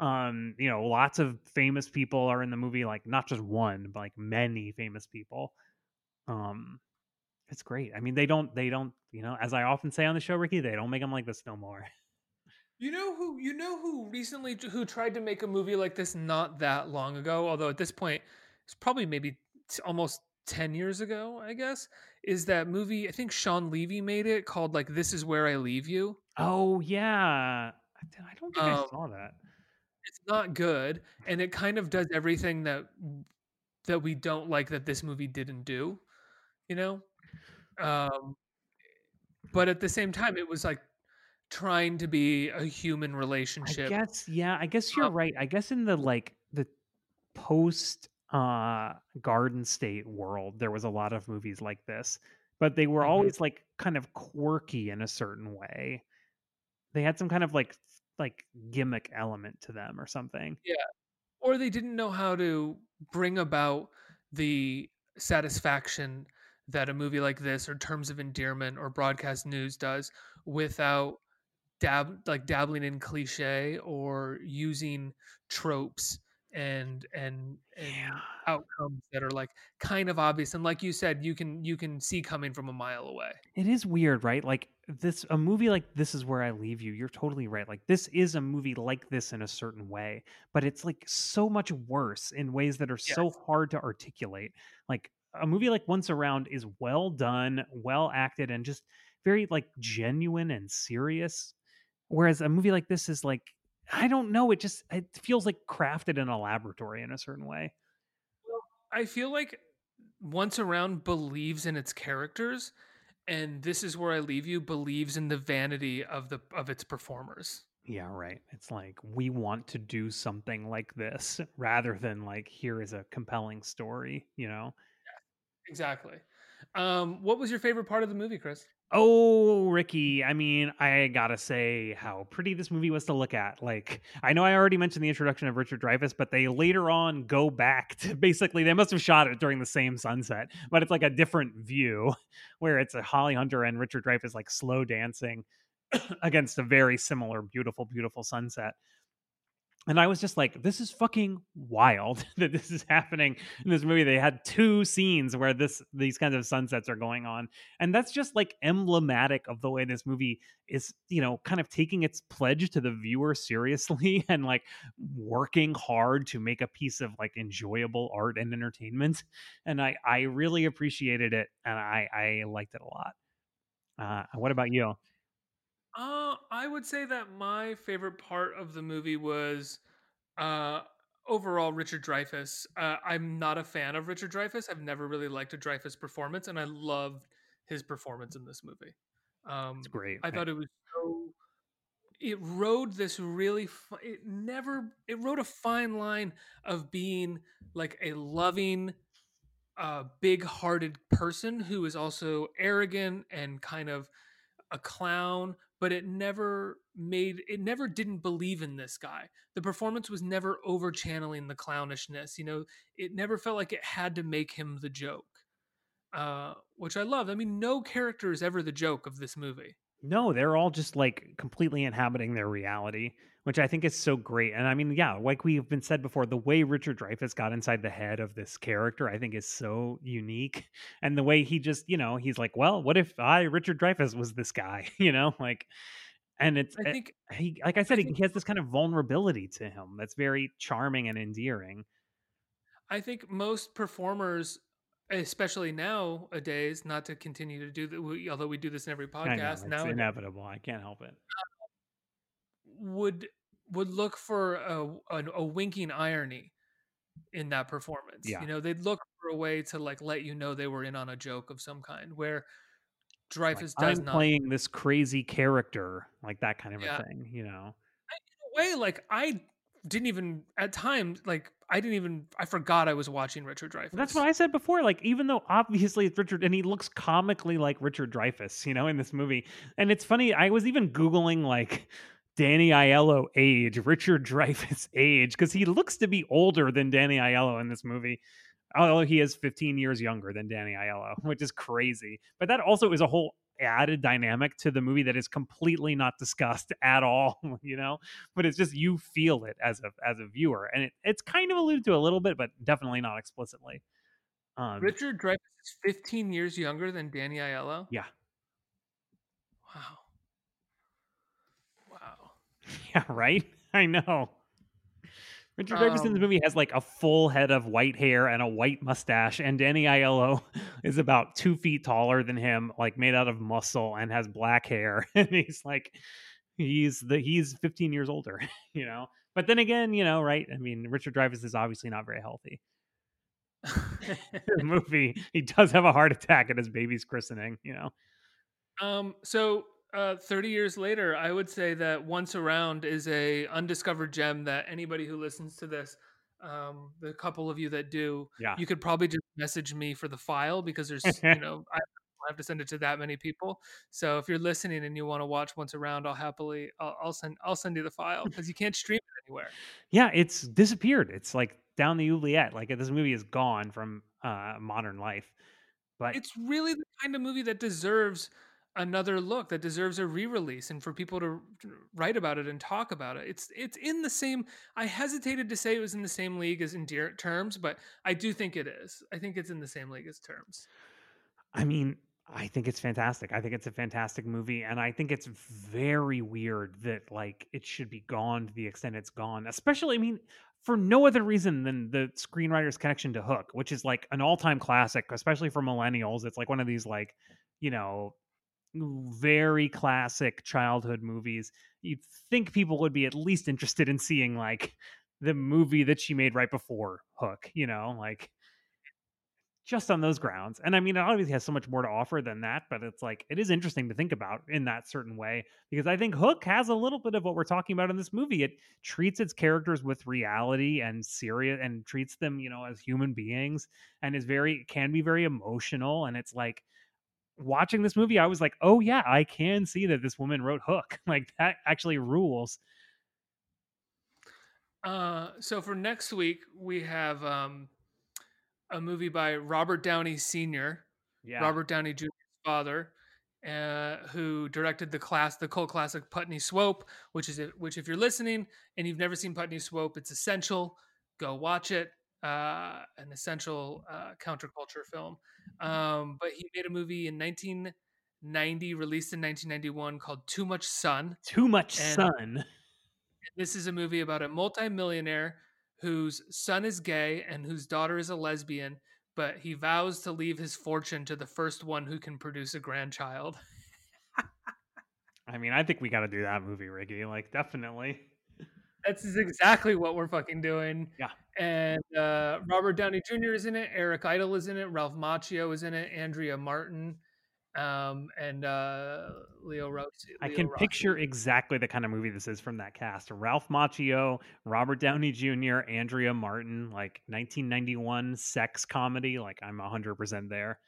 Speaker 2: um you know lots of famous people are in the movie like not just one but like many famous people um it's great i mean they don't they don't you know as i often say on the show ricky they don't make them like this no more
Speaker 1: You know who? You know who recently who tried to make a movie like this not that long ago. Although at this point, it's probably maybe t- almost ten years ago. I guess is that movie. I think Shawn Levy made it called like "This Is Where I Leave You."
Speaker 2: oh yeah i don't think i
Speaker 1: Um,
Speaker 2: saw that
Speaker 1: It's not good, and it kind of does everything that that we don't like that this movie didn't do. You know, um, but at the same time, it was like trying to be a human relationship.
Speaker 2: i guess yeah i guess you're
Speaker 1: Um,
Speaker 2: right i guess in the like the post uh garden state world there was a lot of movies like this but they were
Speaker 1: Mhm.
Speaker 2: always like kind of quirky in a certain way they had some kind of like like gimmick element to them or something Yeah.
Speaker 1: or they didn't know how to bring about the satisfaction that a movie like this or Terms of Endearment or Broadcast News does without dab like dabbling in cliche or using tropes and and and
Speaker 2: Yeah.
Speaker 1: outcomes that are like kind of obvious and like you said you can you can see coming from a mile away
Speaker 2: It is weird, right? Like this a movie like this is where I leave you. You're totally right. Like this is a movie like this in a certain way, but it's like so much worse in ways that are so hard to articulate. Like a movie like Once Around is well done, well acted and just very like genuine and serious. Whereas a movie like this is like I don't know, it just it feels like crafted in a laboratory in a certain way.
Speaker 1: i feel like once around believes in its characters and this is where i leave you believes in the vanity of the of its performers
Speaker 2: Yeah, right. It's like we want to do something like this rather than like here is a compelling story, you know.
Speaker 1: exactly um what was your favorite part of the movie chris
Speaker 2: Oh, Ricky, I mean, I gotta say how pretty this movie was to look at. Like, I know I already mentioned the introduction of Richard Dreyfuss, but they later on go back to basically they must have shot it during the same sunset, but it's like a different view where it's a Holly Hunter and Richard Dreyfuss like slow dancing against a very similar, beautiful, beautiful sunset. And I was just like, this is fucking wild that this is happening in this movie. They had two scenes where this these kinds of sunsets are going on. And that's just like emblematic of the way this movie is, you know, kind of taking its pledge to the viewer seriously and like working hard to make a piece of like enjoyable art and entertainment. And I I really appreciated it and I I liked it a lot. Uh what about you?
Speaker 1: Uh, I would say that my favorite part of the movie was uh overall Richard Dreyfuss. Uh, I'm not a fan of Richard Dreyfuss. I've never really liked a Dreyfuss performance, and I loved his performance in this movie. Um,
Speaker 2: It's great.
Speaker 1: I thought it was so. It rode this really. Fi- it never. It rode a fine line of being like a loving, uh, big-hearted person who is also arrogant and kind of a clown but it never made it never didn't believe in this guy. The performance was never over channeling the clownishness you know? It never felt like it had to make him the joke uh which i loved i mean no character is ever the joke of this movie
Speaker 2: No, they're all just like completely inhabiting their reality, which I think is so great. And I mean, yeah, like we've been said before, the way Richard Dreyfuss got inside the head of this character, I think is so unique. And the way he just, you know, he's like, well, what if I, Richard Dreyfuss, was this guy? You know, like, and it's
Speaker 1: i
Speaker 2: eh,
Speaker 1: think
Speaker 2: he, like I said,
Speaker 1: I think-
Speaker 2: he has this kind of vulnerability to him that's very charming and endearing.
Speaker 1: i think most performers especially nowadays not to continue to do that although we do this in every podcast
Speaker 2: it's
Speaker 1: now
Speaker 2: inevitable. I can't help it.
Speaker 1: would would look for a, a, a winking irony in that performance.
Speaker 2: Yeah.
Speaker 1: You know, they'd look for a way to like let you know they were in on a joke of some kind. Where Dreyfuss
Speaker 2: Like,
Speaker 1: does
Speaker 2: I'm
Speaker 1: not.
Speaker 2: playing this crazy character, like that kind of
Speaker 1: Yeah.
Speaker 2: a thing, you know.
Speaker 1: In a way, like I didn't even at times like I didn't even I forgot I was watching Richard Dreyfuss.
Speaker 2: That's what I said before. Like, even though obviously it's Richard, and he looks comically like Richard Dreyfuss, you know, in this movie. And it's funny. I was even googling like Danny Aiello age, Richard Dreyfuss age, because he looks to be older than Danny Aiello in this movie. Although he is 15 years younger than Danny Aiello, which is crazy. But that also is a whole added dynamic to the movie that is completely not discussed at all, you know. But it's just you feel it as a as a viewer, and it, it's kind of alluded to a little bit, but definitely not explicitly. Um,
Speaker 1: Richard Dreyfuss is 15 years younger than Danny Aiello.
Speaker 2: yeah,
Speaker 1: Wow. Wow.
Speaker 2: yeah, right. I know. Richard Dreyfuss in the
Speaker 1: Um,
Speaker 2: movie has like a full head of white hair and a white mustache, and Danny Aiello is about two feet taller than him, like made out of muscle, and has black hair. And he's like, he's the he's 15 years older, you know. But then again, you know, right? I mean, Richard Dreyfuss is obviously not very healthy. The movie, he does have a heart attack at his baby's christening, you know.
Speaker 1: Um, so uh, 30 years later, I would say that Once Around is a undiscovered gem that anybody who listens to this, um, the couple of you that do,
Speaker 2: Yeah.
Speaker 1: you could probably just message me for the file because there's, you know, I don't have to send it to that many people. So if you're listening and you want to watch Once Around, I'll happily, I'll, I'll send, I'll send you the file because you can't stream it anywhere.
Speaker 2: Yeah, it's disappeared. It's like down the oubliette. Like this movie is gone from uh, modern life. But
Speaker 1: it's really the kind of movie that deserves another look that deserves a re-release and for people to write about it and talk about it it's it's in the same i hesitated to say it was in the same league as endear terms but i do think it is i think it's in the same league as terms
Speaker 2: I mean, I think it's fantastic. I think it's a fantastic movie, and I think it's very weird that like it should be gone to the extent it's gone. Especially, I mean, for no other reason than the screenwriter's connection to Hook, which is like an all-time classic, especially for millennials. It's like one of these like, you know, very classic childhood movies. You'd think people would be at least interested in seeing like the movie that she made right before Hook, you know, like just on those grounds. And I mean, it obviously has so much more to offer than that, but it's like it is interesting to think about in that certain way because I think Hook has a little bit of what we're talking about in this movie. It treats its characters with reality and serious and treats them, you know, as human beings and is very can be very emotional and it's like watching this movie I was like, "Oh yeah, I can see that this woman wrote Hook." Like that actually rules.
Speaker 1: Uh so for next week we have um a movie by Robert Downey Sr.,
Speaker 2: Yeah.
Speaker 1: Robert Downey Jr.'s father, uh, who directed the class, the cult classic Putney Swope, which is which if you're listening and you've never seen Putney Swope, it's essential. Go watch it. Uh, an essential uh, counterculture film. Um, but he made a movie in 1990, released in 1991, called Too Much Sun.
Speaker 2: Too much
Speaker 1: And-
Speaker 2: sun.
Speaker 1: This is a movie about a multimillionaire whose son is gay and whose daughter is a lesbian, but he vows to leave his fortune to the first one who can produce a grandchild.
Speaker 2: I mean, I think we got to do that movie, Ricky. Like definitely.
Speaker 1: That's exactly what we're fucking doing.
Speaker 2: Yeah.
Speaker 1: And uh, Robert Downey Jr. is in it. Eric Idle is in it. Ralph Macchio is in it. Andrea Martin, um, and uh, Leo Rossi.
Speaker 2: I can
Speaker 1: Rossi.
Speaker 2: picture exactly the kind of movie this is from that cast. Ralph Macchio, Robert Downey Jr., Andrea Martin, like 1991 sex comedy. Like I'm 100% there.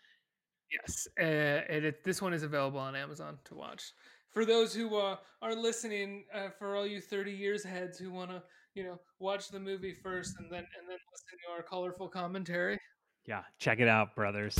Speaker 1: Yes, uh, and it, this one is available on Amazon to watch. For those who uh, are listening, uh, for all you thirty years heads who want to, you know, watch the movie first and then and then listen to our colorful commentary.
Speaker 2: Yeah, check it out, brothers.